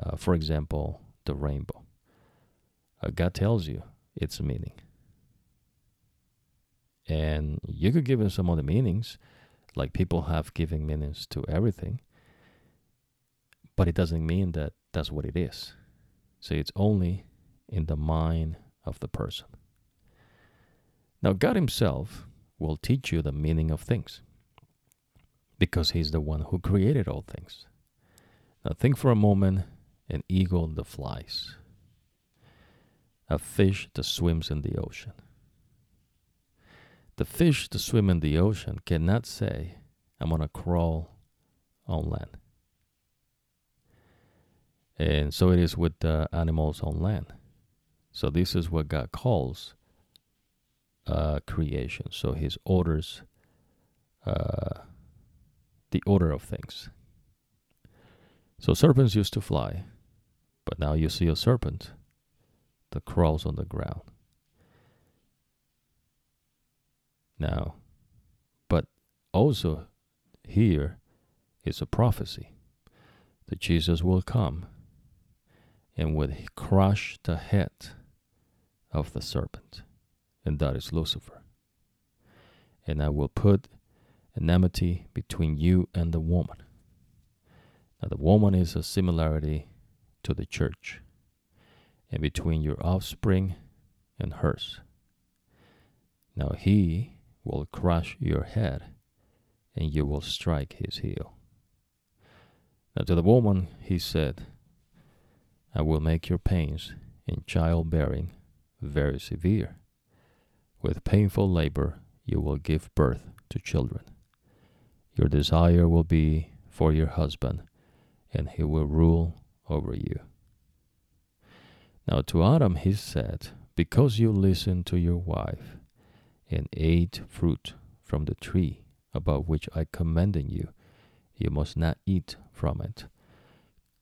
uh, for example, the rainbow. Uh, God tells you its meaning. And you could give it some other meanings, like people have given meanings to everything, but it doesn't mean that that's what it is. So it's only in the mind of the person. Now, God Himself will teach you the meaning of things because He's the one who created all things. Now, think for a moment an eagle that flies, a fish that swims in the ocean. The fish to swim in the ocean cannot say, I'm going to crawl on land. And so it is with the animals on land. So this is what God calls uh, creation. So His orders, uh, the order of things. So serpents used to fly, but now you see a serpent that crawls on the ground. Now, but also here is a prophecy that Jesus will come and would crush the head of the serpent, and that is Lucifer. And I will put an enmity between you and the woman. Now, the woman is a similarity to the church, and between your offspring and hers. Now, he will crush your head, and you will strike his heel. Now, to the woman, he said, I will make your pains in childbearing very severe. With painful labor, you will give birth to children. Your desire will be for your husband, and he will rule over you. Now to Adam he said, Because you listened to your wife and ate fruit from the tree about which I commanded you, you must not eat from it.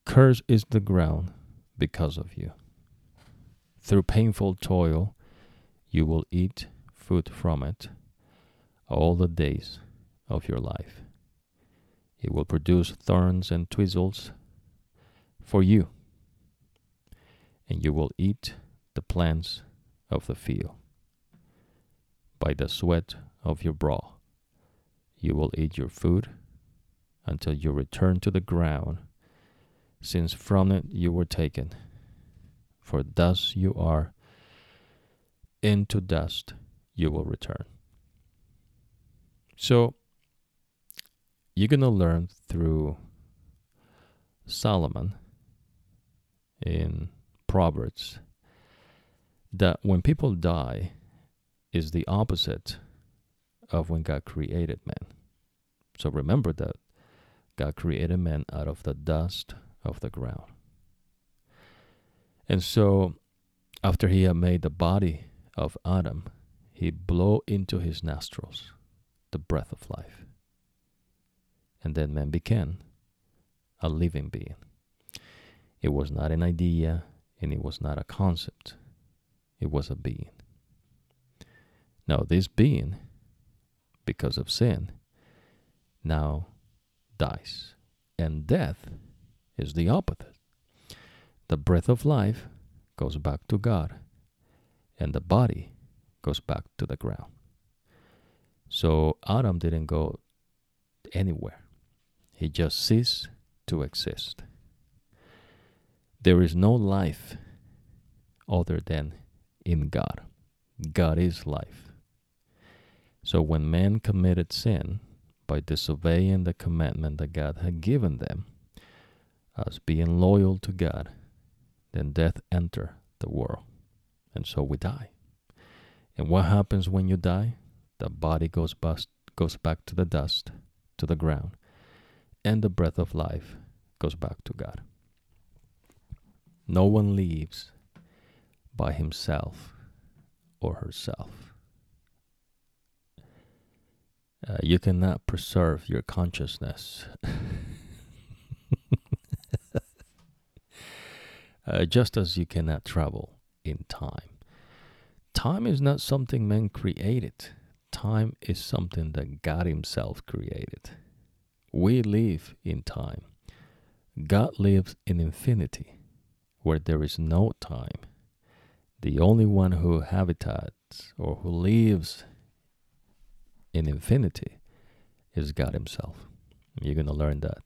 Cursed is the ground because of you. Through painful toil, you will eat food from it all the days of your life. It will produce thorns and thistles for you, and you will eat the plants of the field. By the sweat of your brow, you will eat your food until you return to the ground since from it you were taken. For thus you are, into dust you will return. So, you're going to learn through Solomon in Proverbs that when people die is the opposite of when God created man. So remember that God created man out of the dust of the ground. And so, after he had made the body of Adam, he blew into his nostrils the breath of life. And then man became a living being. It was not an idea and it was not a concept, it was a being. Now, this being, because of sin, now dies. And death is the opposite. The breath of life goes back to God, and the body goes back to the ground. So Adam didn't go anywhere. He just ceased to exist. There is no life other than in God. God is life. So when man committed sin by disobeying the commandment that God had given them, as being loyal to God, then death entered the world. And so we die. And what happens when you die? The body goes, bust, goes back to the dust, to the ground, and the breath of life goes back to God. No one leaves by himself or herself. Uh, you cannot preserve your consciousness. uh, just as you cannot travel in time. Time is not something man created, time is something that God Himself created. We live in time. God lives in infinity, where there is no time. The only one who habitates or who lives in infinity is God Himself. You're going to learn that.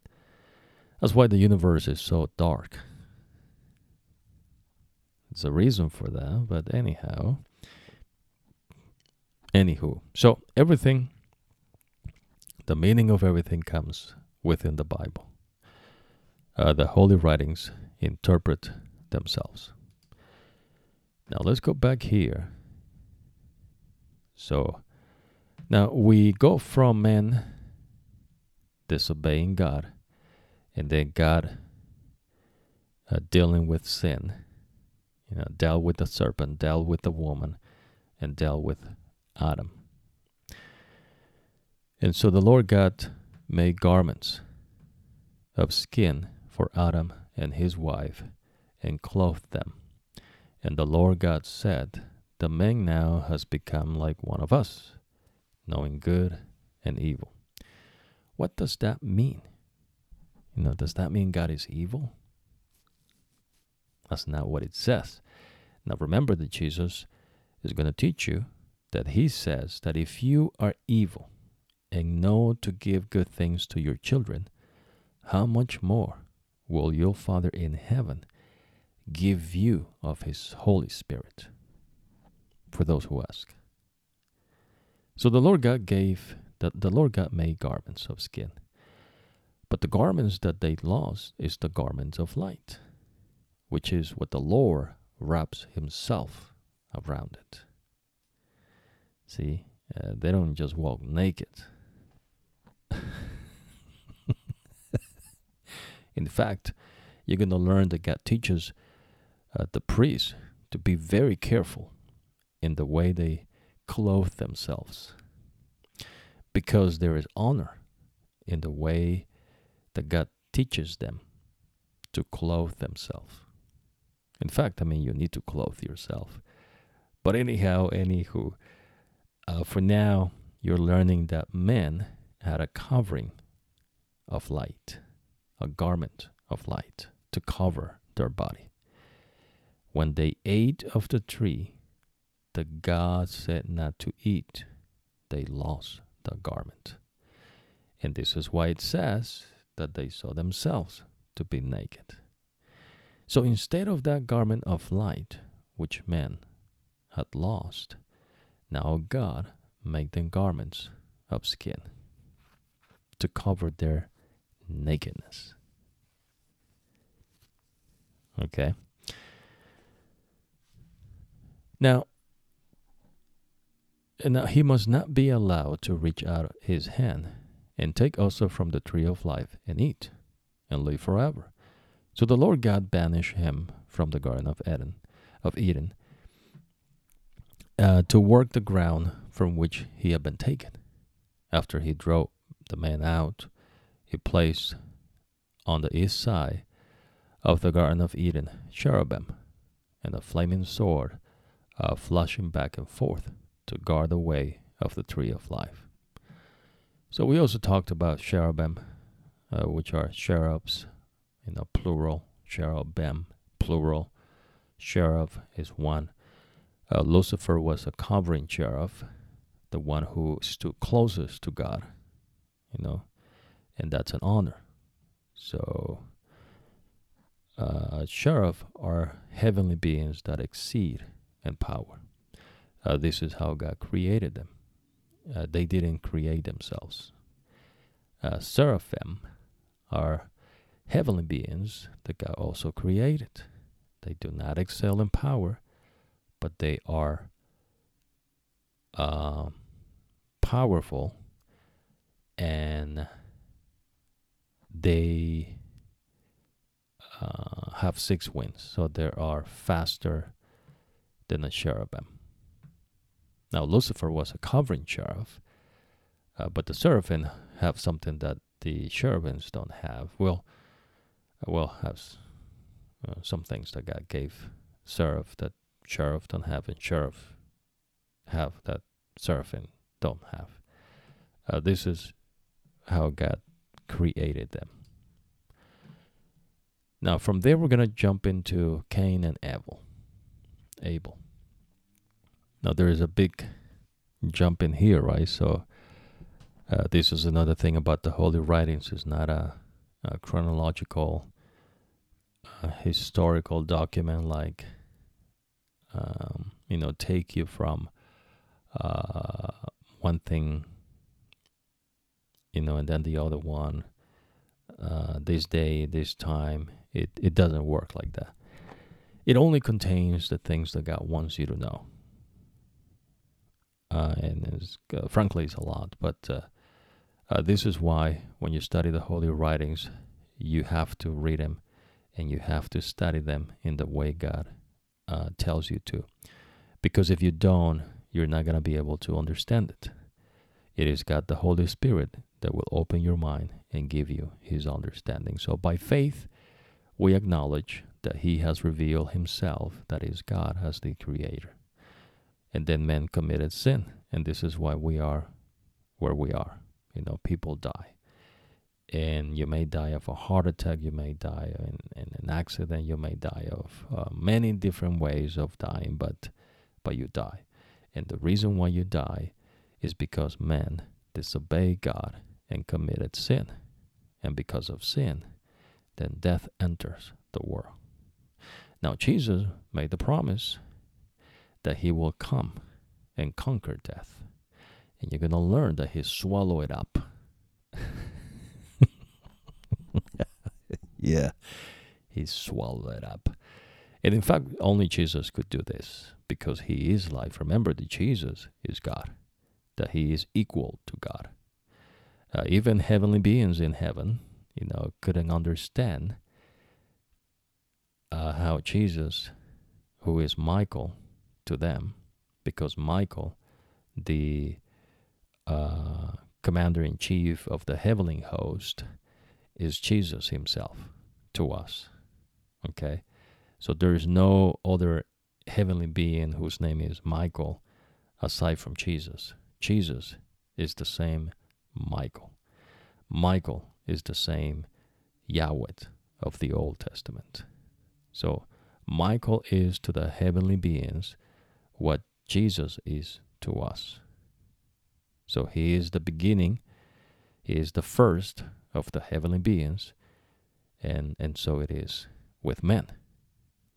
That's why the universe is so dark. There's a reason for that, but anyhow. Anywho, so everything, the meaning of everything comes within the Bible. Uh, the holy writings interpret themselves. Now let's go back here. So now we go from man disobeying God and then God uh, dealing with sin, you know, dealt with the serpent, dealt with the woman, and dealt with Adam. And so the Lord God made garments of skin for Adam and his wife and clothed them. And the Lord God said, The man now has become like one of us, knowing good and evil. What does that mean? You know, does that mean God is evil? That's not what it says. Now remember that Jesus is going to teach you that he says that if you are evil and know to give good things to your children, how much more will your Father in heaven give you of his Holy Spirit for those who ask? So the Lord God gave that the Lord God made garments of skin. But the garments that they lost is the garments of light, which is what the Lord wraps himself around it. See, uh, they don't just walk naked. In fact, you're going to learn that God teaches uh, the priests to be very careful in the way they clothe themselves because there is honor in the way that God teaches them to clothe themselves. In fact, I mean, you need to clothe yourself. But anyhow, anywho, uh, for now, you're learning that men had a covering of light, a garment of light to cover their body. When they ate of the tree, the God said not to eat, they lost the garment. And this is why it says that they saw themselves to be naked. So instead of that garment of light which men had lost, now God made them garments of skin to cover their nakedness. Okay. Now, now he must not be allowed to reach out his hand and take also from the tree of life and eat and live forever. So the Lord God banished him from the garden of Eden, of Eden, uh, to work the ground from which he had been taken. After he drove the man out, he placed on the east side of the Garden of Eden cherubim and a flaming sword uh, flashing back and forth to guard the way of the tree of life. So we also talked about cherubim, uh, which are cherubs, in a plural, cherubim, plural. Cherub is one. Uh, Lucifer was a covering cherub, the one who stood closest to God, you know. and that's an honor. So, uh, cherub are heavenly beings that exceed in power. Uh, this is how God created them. Uh, they didn't create themselves. Uh, seraphim are heavenly beings that God also created. They do not excel in power, but they are uh, powerful and they uh, have six wings, so they are faster than a cherubim. Now, Lucifer was a covering cherub, uh, but the seraphim have something that the cherubims don't have. Well, well, has uh, some things that God gave seraph that cherub don't have, and cherub have that seraphim don't have. Uh, this is how God created them. Now, from there, we're going to jump into Cain and Abel. Abel. Now, there is a big jump in here, right? So, uh, this is another thing about the Holy Writings. It's not a, a chronological, uh, historical document like, um, you know, take you from uh, one thing, you know, and then the other one. Uh, this day, this time, it, it doesn't work like that. It only contains the things that God wants you to know. Uh, and uh, frankly, it's a lot. But uh, uh, this is why when you study the Holy Writings, you have to read them and you have to study them in the way God uh, tells you to. Because if you don't, you're not going to be able to understand it. It is God the Holy Spirit that will open your mind and give you his understanding. So by faith, we acknowledge that he has revealed himself, that is, God as the creator. And then men committed sin, and this is why we are where we are. You know, people die. And you may die of a heart attack, you may die in, in an accident, you may die of uh, many different ways of dying, but but you die. And the reason why you die is because man disobeyed God and committed sin. And because of sin, then death enters the world. Now, Jesus made the promise that he will come and conquer death. And you're going to learn that he swallowed it up. yeah, he swallowed it up. And in fact, only Jesus could do this because he is life. Remember that Jesus is God, that he is equal to God. Uh, even heavenly beings in heaven, you know, couldn't understand uh, how Jesus, who is Michael to them, because Michael, the uh, commander in chief of the heavenly host, is Jesus himself to us. Okay? So there is no other heavenly being whose name is Michael aside from Jesus. Jesus is the same Michael. Michael is the same Yahweh of the Old Testament. So Michael is to the heavenly beings what Jesus is to us. So he is the beginning, he is the first of the heavenly beings, and, and so it is with men.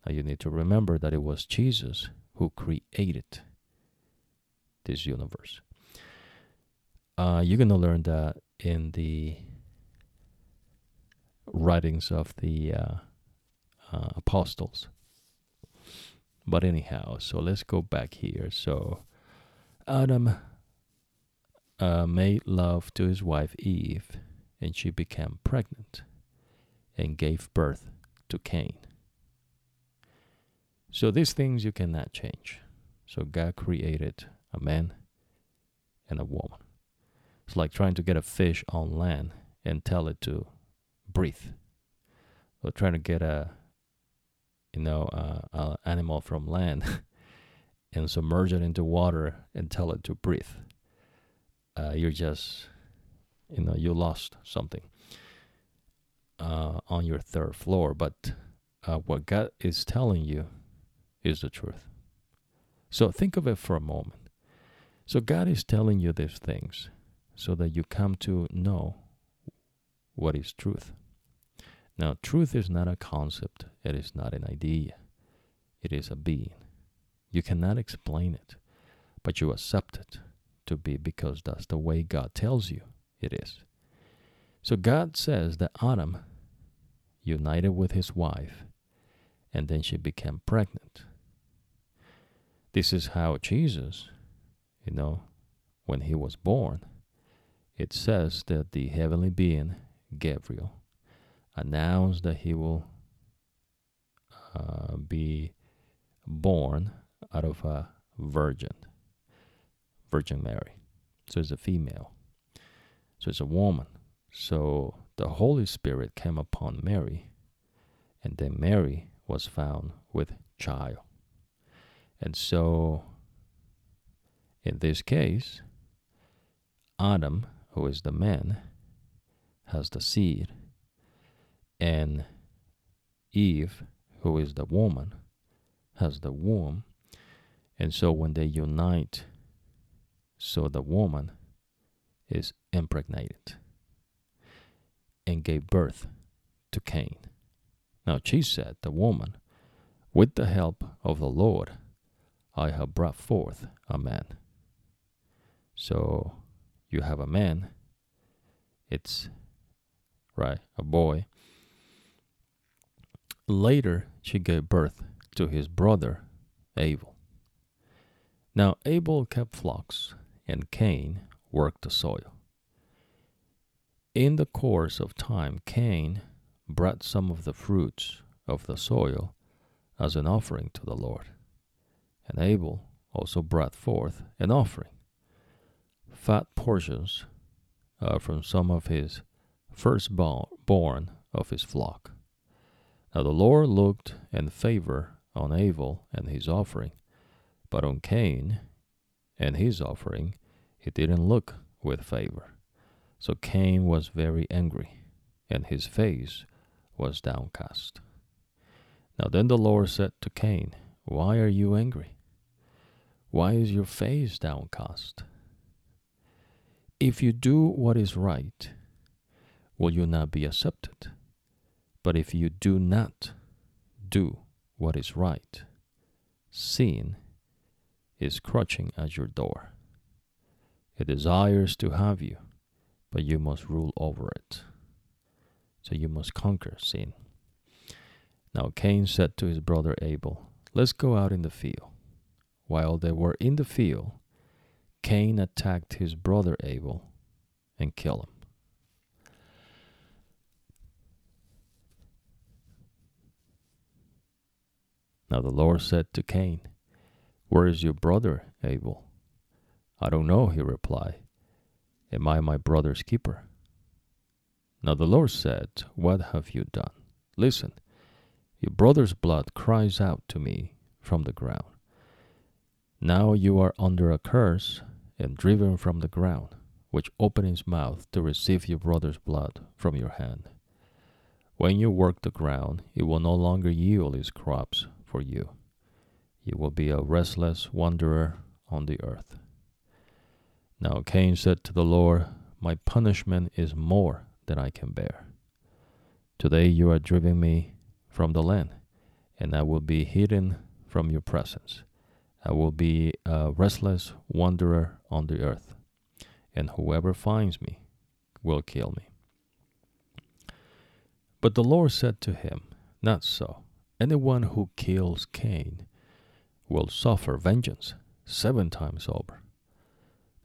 Now you need to remember that it was Jesus who created this universe. Uh, you're going to learn that in the writings of the uh, uh, apostles. But anyhow, so let's go back here. So Adam uh, made love to his wife Eve, and she became pregnant and gave birth to Cain. So these things you cannot change. So God created a man and a woman. It's like trying to get a fish on land and tell it to breathe. Or trying to get a you know uh, animal from land and submerge it into water and tell it to breathe. Uh, you're just you know you lost something uh, on your third floor. But uh, what God is telling you is the truth. So think of it for a moment. So God is telling you these things so that you come to know what is truth. Now, truth is not a concept, it is not an idea, it is a being. You cannot explain it, but you accept it to be because that's the way God tells you it is. So God says that Adam united with his wife and then she became pregnant. This is how Jesus, you know, when he was born, it says that the heavenly being, Gabriel, announced that he will uh, be born out of a virgin, Virgin Mary. So it's a female. So it's a woman. So the Holy Spirit came upon Mary, and then Mary was found with child. And so in this case, Adam, who is the man, has the seed, and Eve, who is the woman, has the womb. And so when they unite, so the woman is impregnated and gave birth to Cain. Now she said, The woman, with the help of the Lord, I have brought forth a man. So you have a man, it's right, a boy. Later, she gave birth to his brother Abel. Now Abel kept flocks, and Cain worked the soil. In the course of time, Cain brought some of the fruits of the soil as an offering to the Lord, and Abel also brought forth an offering, fat portions uh, from some of his firstborn of his flock. Now the Lord looked in favor on Abel and his offering, but on Cain and his offering he didn't look with favor. So Cain was very angry, and his face was downcast. Now then the Lord said to Cain, Why are you angry? Why is your face downcast? If you do what is right, will you not be accepted? But if you do not do what is right, sin is crouching at your door. It desires to have you, but you must rule over it. So you must conquer sin. Now Cain said to his brother Abel, Let's go out in the field. While they were in the field, Cain attacked his brother Abel and killed him. Now the Lord said to Cain, Where is your brother Abel? I don't know, he replied. Am I my brother's keeper? Now the Lord said, What have you done? Listen, your brother's blood cries out to me from the ground. Now you are under a curse and driven from the ground, which opened his mouth to receive your brother's blood from your hand. When you work the ground, it will no longer yield its crops for you. You will be a restless wanderer on the earth. Now Cain said to the Lord, My punishment is more than I can bear. Today you are driving me from the land, and I will be hidden from your presence. I will be a restless wanderer on the earth, and whoever finds me will kill me. But the Lord said to him, Not so. Anyone who kills Cain will suffer vengeance seven times over.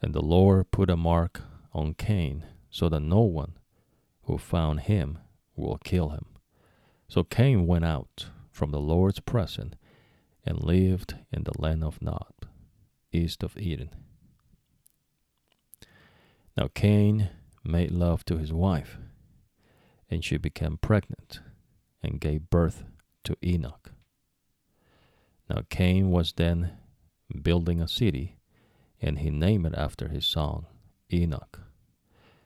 And the Lord put a mark on Cain so that no one who found him will kill him. So Cain went out from the Lord's presence and lived in the land of Nod, east of Eden. Now Cain made love to his wife, and she became pregnant and gave birth to Enoch. Now Cain was then building a city and he named it after his son, Enoch.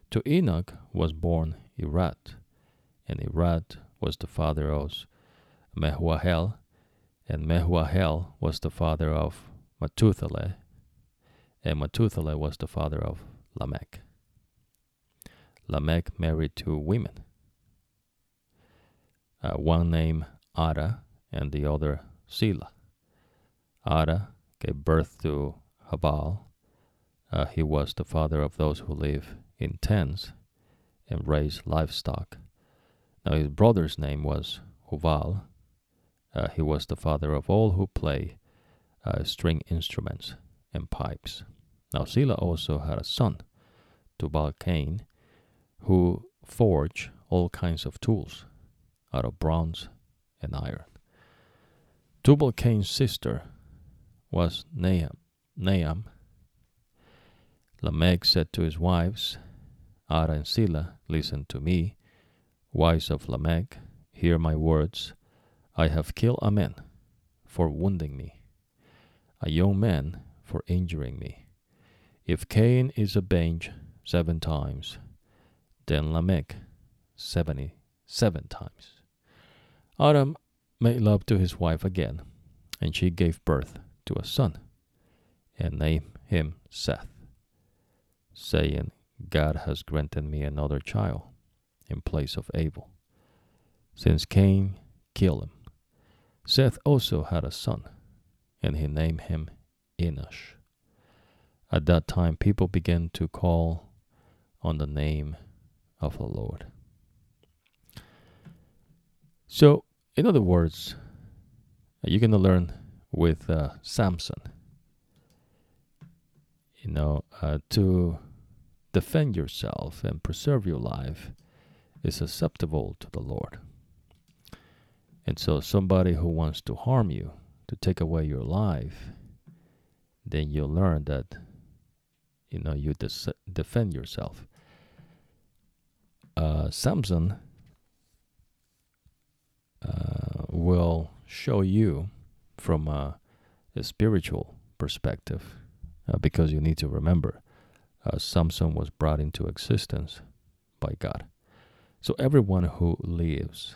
To Enoch was born Irad, and Irad was the father of Mehujael, and Mehujael was the father of Methuselah, and Methuselah was the father of Lamech. Lamech married two women, uh, one named Ada and the other Zillah. Ada gave birth to Jabal. Uh, he was the father of those who live in tents and raise livestock. Now his brother's name was Huval. Uh, he was the father of all who play uh, string instruments and pipes. Now Zillah also had a son, Tubal Cain, who forged all kinds of tools out of bronze and iron. Tubal Cain's sister was Naham. Naham. Lamech said to his wives, Ada and Zillah, listen to me. Wives of Lamech, hear my words. I have killed a man for wounding me, a young man for injuring me. If Cain is avenged seven times, then Lamech seventy seven times. Adam made love to his wife again, and she gave birth to a son, and named him Seth, saying, God has granted me another child in place of Abel, since Cain killed him. Seth also had a son, and he named him Enosh. At that time, people began to call on the name of the Lord. So, in other words, you're to learn with uh, Samson, you know, uh, to defend yourself and preserve your life is acceptable to the Lord. And so, somebody who wants to harm you, to take away your life, then you'll learn that, you know, you des- defend yourself. Uh, Samson uh, will show you from a, a spiritual perspective, uh, because you need to remember, uh, Samson was brought into existence by God. So everyone who lives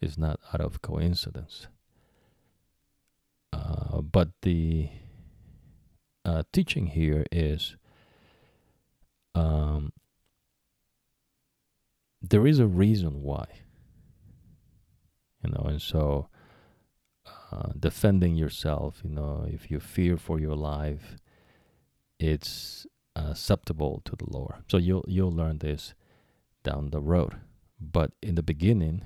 is not out of coincidence. Uh, but the uh, teaching here is um, there is a reason why, you know, and so uh, defending yourself, you know, if you fear for your life, it's acceptable to the Lord. So you'll you'll learn this down the road. But in the beginning,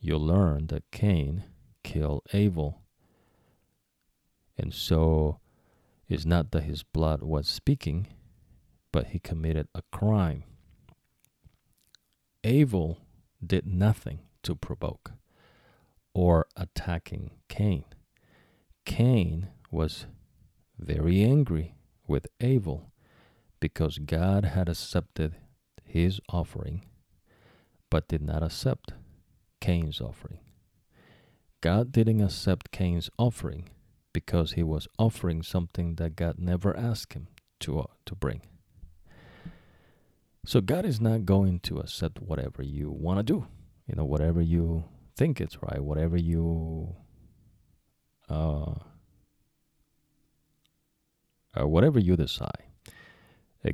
you'll learn that Cain killed Abel. And so it's not that his blood was speaking, but he committed a crime. Abel did nothing to provoke or attacking Cain. Cain was very angry with Abel because God had accepted his offering but did not accept Cain's offering. God didn't accept Cain's offering because he was offering something that God never asked him to, uh, to bring. So God is not going to accept whatever you want to do, you know, whatever you think it's right, whatever you, uh, uh whatever you decide.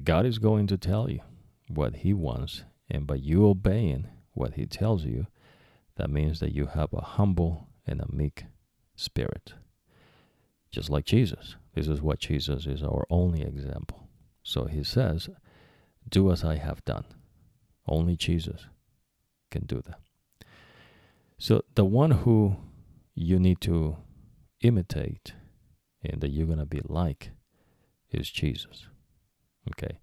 God is going to tell you what He wants and by you obeying what he tells you, that means that you have a humble and a meek spirit. Just like Jesus. This is what Jesus is our only example. So he says, Do as I have done. Only Jesus can do that. So the one who you need to imitate and that you're going to be like is Jesus. Okay.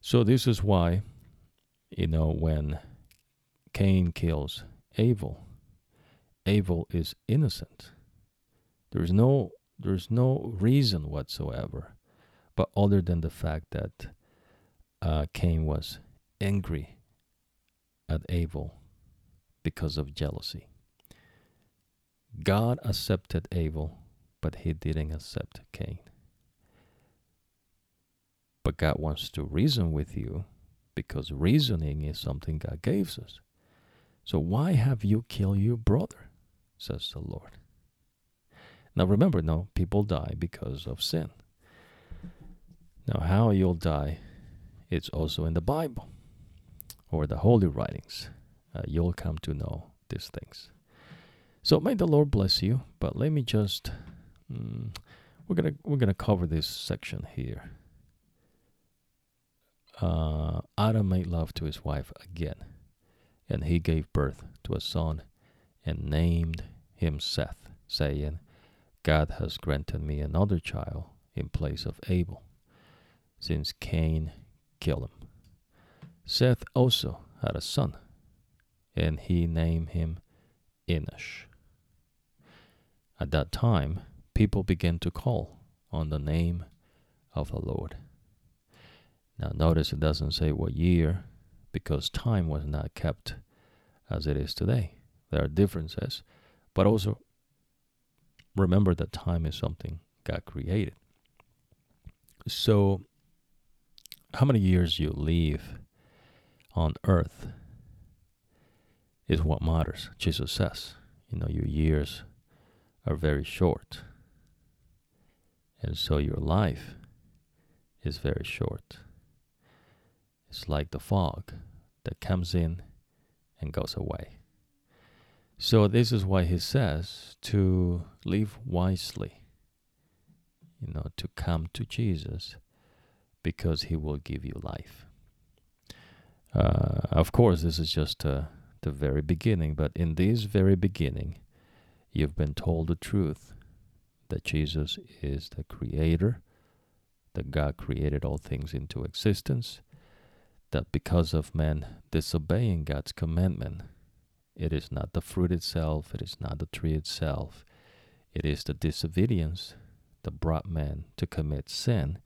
So this is why you know, when Cain kills Abel, Abel is innocent. There's no there's no reason whatsoever, but other than the fact that uh, Cain was angry at Abel because of jealousy. God accepted Abel, but he didn't accept Cain. But God wants to reason with you because reasoning is something God gave us. So why have you killed your brother? says the Lord. Now remember, no, people die because of sin. Now, how you'll die, it's also in the Bible. or the holy writings, uh, you'll come to know these things. So may the Lord bless you. But let me just mm, we're gonna we're gonna cover this section here. Uh, Adam made love to his wife again, and he gave birth to a son, and named him Seth, saying, God has granted me another child in place of Abel, since Cain killed him. Seth also had a son, and he named him Enosh. At that time, people began to call on the name of the Lord. Now, notice it doesn't say what year, because time was not kept as it is today. There are differences, but also remember that time is something God created. So, how many years you live on earth is what matters. Jesus says, you know, your years are very short. And so your life is very short. It's like the fog that comes in and goes away. So, this is why he says to live wisely, you know, to come to Jesus because he will give you life. Uh, of course, this is just uh, the very beginning, but in this very beginning, you've been told the truth that Jesus is the creator, that God created all things into existence, that because of man disobeying God's commandment, it is not the fruit itself, it is not the tree itself, it is the disobedience that brought man to commit sin,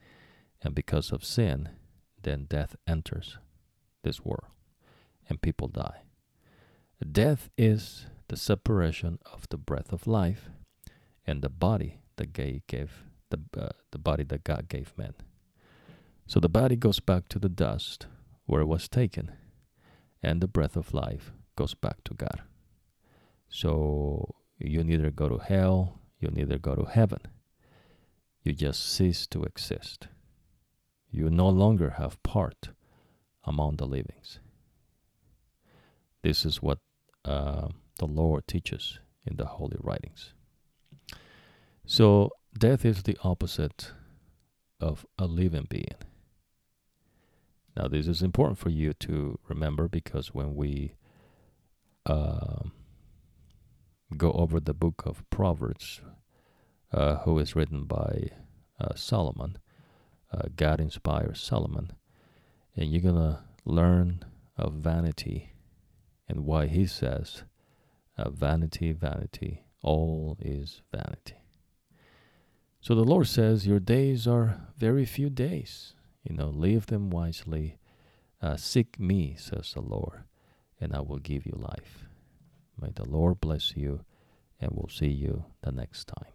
and because of sin, then death enters this world and people die. Death is the separation of the breath of life and the body that God gave the uh, the body that God gave man. So the body goes back to the dust where it was taken, and the breath of life goes back to God. So you neither go to hell, you neither go to heaven. You just cease to exist. You no longer have part among the livings. This is what uh, the Lord teaches in the Holy Writings. So, death is the opposite of a living being. Now, this is important for you to remember because when we uh, go over the book of Proverbs, uh, who is written by uh, Solomon, uh, God inspires Solomon, and you're going to learn of vanity and why he says, uh, Vanity, vanity, all is vanity. So the Lord says, Your days are very few days. You know, live them wisely. Uh, seek me, says the Lord, and I will give you life. May the Lord bless you, and we'll see you the next time.